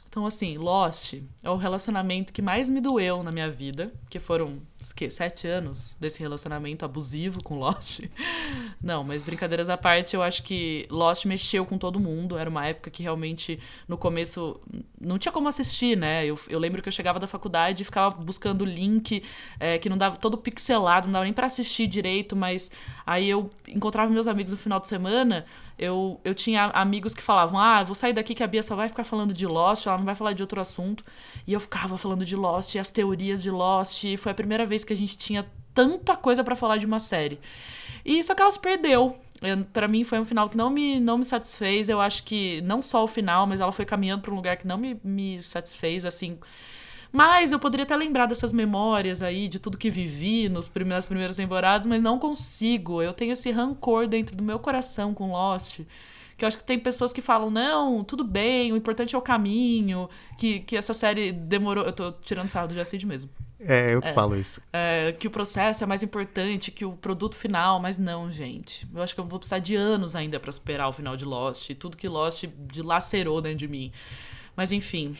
Então, assim, Lost é o relacionamento que mais me doeu na minha vida, que foram, que, sete anos desse relacionamento abusivo com Lost. (laughs) Não, mas brincadeiras à parte, eu acho que Lost mexeu com todo mundo. Era uma época que realmente, no começo, não tinha como assistir, né? Eu, eu lembro que eu chegava da faculdade e ficava buscando link é, que não dava todo pixelado, não dava nem para assistir direito, mas aí eu encontrava meus amigos no final de semana eu, eu tinha amigos que falavam: Ah, vou sair daqui que a Bia só vai ficar falando de Lost, ela não vai falar de outro assunto. E eu ficava falando de Lost, as teorias de Lost. E foi a primeira vez que a gente tinha tanta coisa para falar de uma série. E só que ela se perdeu. para mim foi um final que não me, não me satisfez. Eu acho que não só o final, mas ela foi caminhando para um lugar que não me, me satisfez, assim. Mas eu poderia até lembrar dessas memórias aí, de tudo que vivi nos primeiros, nas primeiras temporadas, mas não consigo. Eu tenho esse rancor dentro do meu coração com Lost. Que eu acho que tem pessoas que falam, não, tudo bem, o importante é o caminho, que, que essa série demorou. Eu tô tirando sarro do Jacid mesmo. É, eu que é, falo isso. É, que o processo é mais importante que o produto final, mas não, gente. Eu acho que eu vou precisar de anos ainda para superar o final de Lost, tudo que Lost dilacerou dentro de mim. Mas enfim,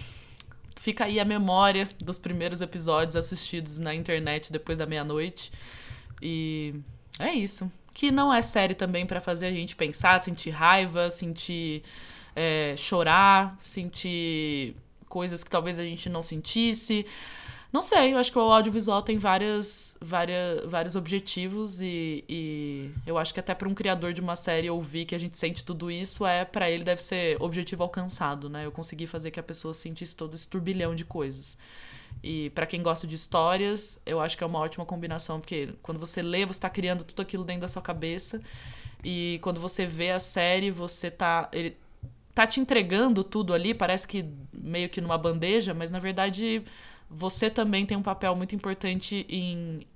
Fica aí a memória dos primeiros episódios assistidos na internet depois da meia-noite. E é isso. Que não é série também para fazer a gente pensar, sentir raiva, sentir é, chorar, sentir coisas que talvez a gente não sentisse. Não sei, eu acho que o audiovisual tem várias, várias, vários objetivos e, e eu acho que até para um criador de uma série ouvir que a gente sente tudo isso é para ele deve ser objetivo alcançado, né? Eu consegui fazer que a pessoa sentisse todo esse turbilhão de coisas. E para quem gosta de histórias, eu acho que é uma ótima combinação, porque quando você lê, você está criando tudo aquilo dentro da sua cabeça. E quando você vê a série, você tá. Ele tá te entregando tudo ali, parece que meio que numa bandeja, mas na verdade você também tem um papel muito importante em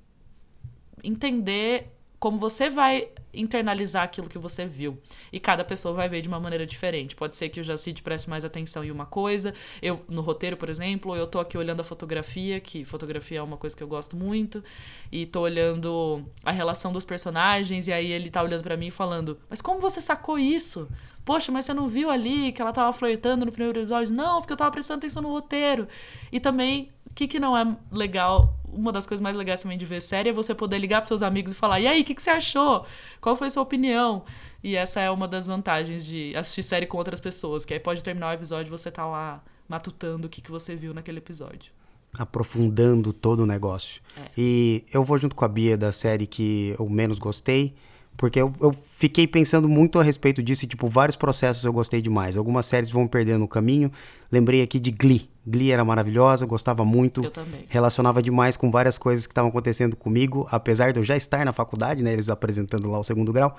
entender como você vai internalizar aquilo que você viu. E cada pessoa vai ver de uma maneira diferente. Pode ser que o Jacid preste mais atenção em uma coisa. Eu, no roteiro, por exemplo, eu tô aqui olhando a fotografia, que fotografia é uma coisa que eu gosto muito, e tô olhando a relação dos personagens, e aí ele tá olhando para mim e falando: Mas como você sacou isso? Poxa, mas você não viu ali que ela tava flertando no primeiro episódio? Não, porque eu tava prestando atenção no roteiro. E também o que, que não é legal? Uma das coisas mais legais também de ver série é você poder ligar para seus amigos e falar: e aí, o que, que você achou? Qual foi a sua opinião? E essa é uma das vantagens de assistir série com outras pessoas, que aí pode terminar o episódio e você tá lá matutando o que, que você viu naquele episódio. Aprofundando todo o negócio. É. E eu vou junto com a Bia da série que eu menos gostei, porque eu, eu, fiquei pensando muito a respeito disso e, tipo, vários processos eu gostei demais. Algumas séries vão perdendo o caminho. Lembrei aqui de Glee. Glee era maravilhosa, gostava muito. Eu também. Relacionava demais com várias coisas que estavam acontecendo comigo, apesar de eu já estar na faculdade, né? Eles apresentando lá o segundo grau.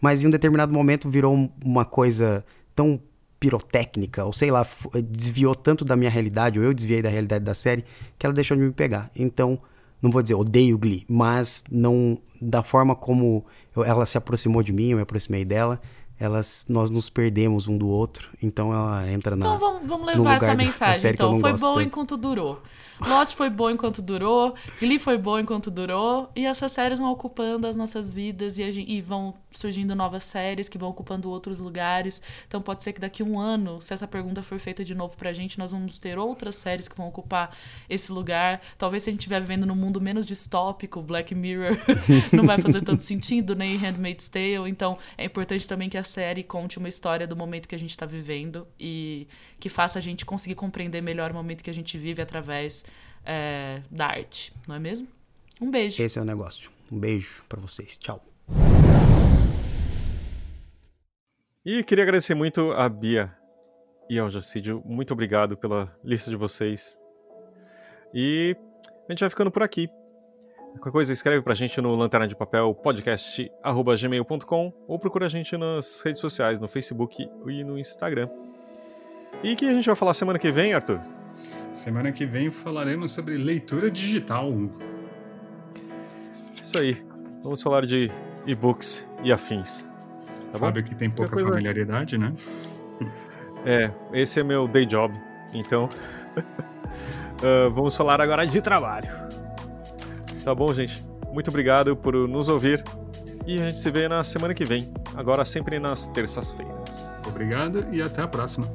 Mas em um determinado momento virou uma coisa tão pirotécnica, ou sei lá, desviou tanto da minha realidade, ou eu desviei da realidade da série, que ela deixou de me pegar. Então, não vou dizer odeio Glee, mas não da forma como eu, ela se aproximou de mim, eu me aproximei dela, elas, nós nos perdemos um do outro, então ela entra na. Então vamos, vamos levar essa mensagem. Então, foi bom tanto. enquanto durou. Lost foi bom enquanto durou, Glee foi bom enquanto durou, e essas séries vão ocupando as nossas vidas e, gente, e, vão surgindo novas séries que vão ocupando outros lugares. Então pode ser que daqui a um ano, se essa pergunta for feita de novo pra gente, nós vamos ter outras séries que vão ocupar esse lugar. Talvez se a gente estiver vivendo num mundo menos distópico, Black Mirror (laughs) não vai fazer tanto sentido, nem Handmaid's Tale. Então é importante também que a série conte uma história do momento que a gente está vivendo e que faça a gente conseguir compreender melhor o momento que a gente vive através é, da arte, não é mesmo? Um beijo. Esse é o negócio. Um beijo para vocês. Tchau. E queria agradecer muito a Bia e ao Jacídio. Muito obrigado pela lista de vocês. E a gente vai ficando por aqui. Qualquer coisa, escreve pra gente no lanterna de papel podcast@gmail.com ou procura a gente nas redes sociais, no Facebook e no Instagram. E que a gente vai falar semana que vem, Arthur? Semana que vem falaremos sobre leitura digital. Isso aí. Vamos falar de e-books e afins. Tá Fábio que tem pouca coisa... familiaridade, né? É, esse é meu day job. Então, uh, (laughs) vamos falar agora de trabalho. Tá bom, gente? Muito obrigado por nos ouvir. E a gente se vê na semana que vem. Agora sempre nas terças-feiras. Obrigado e até a próxima.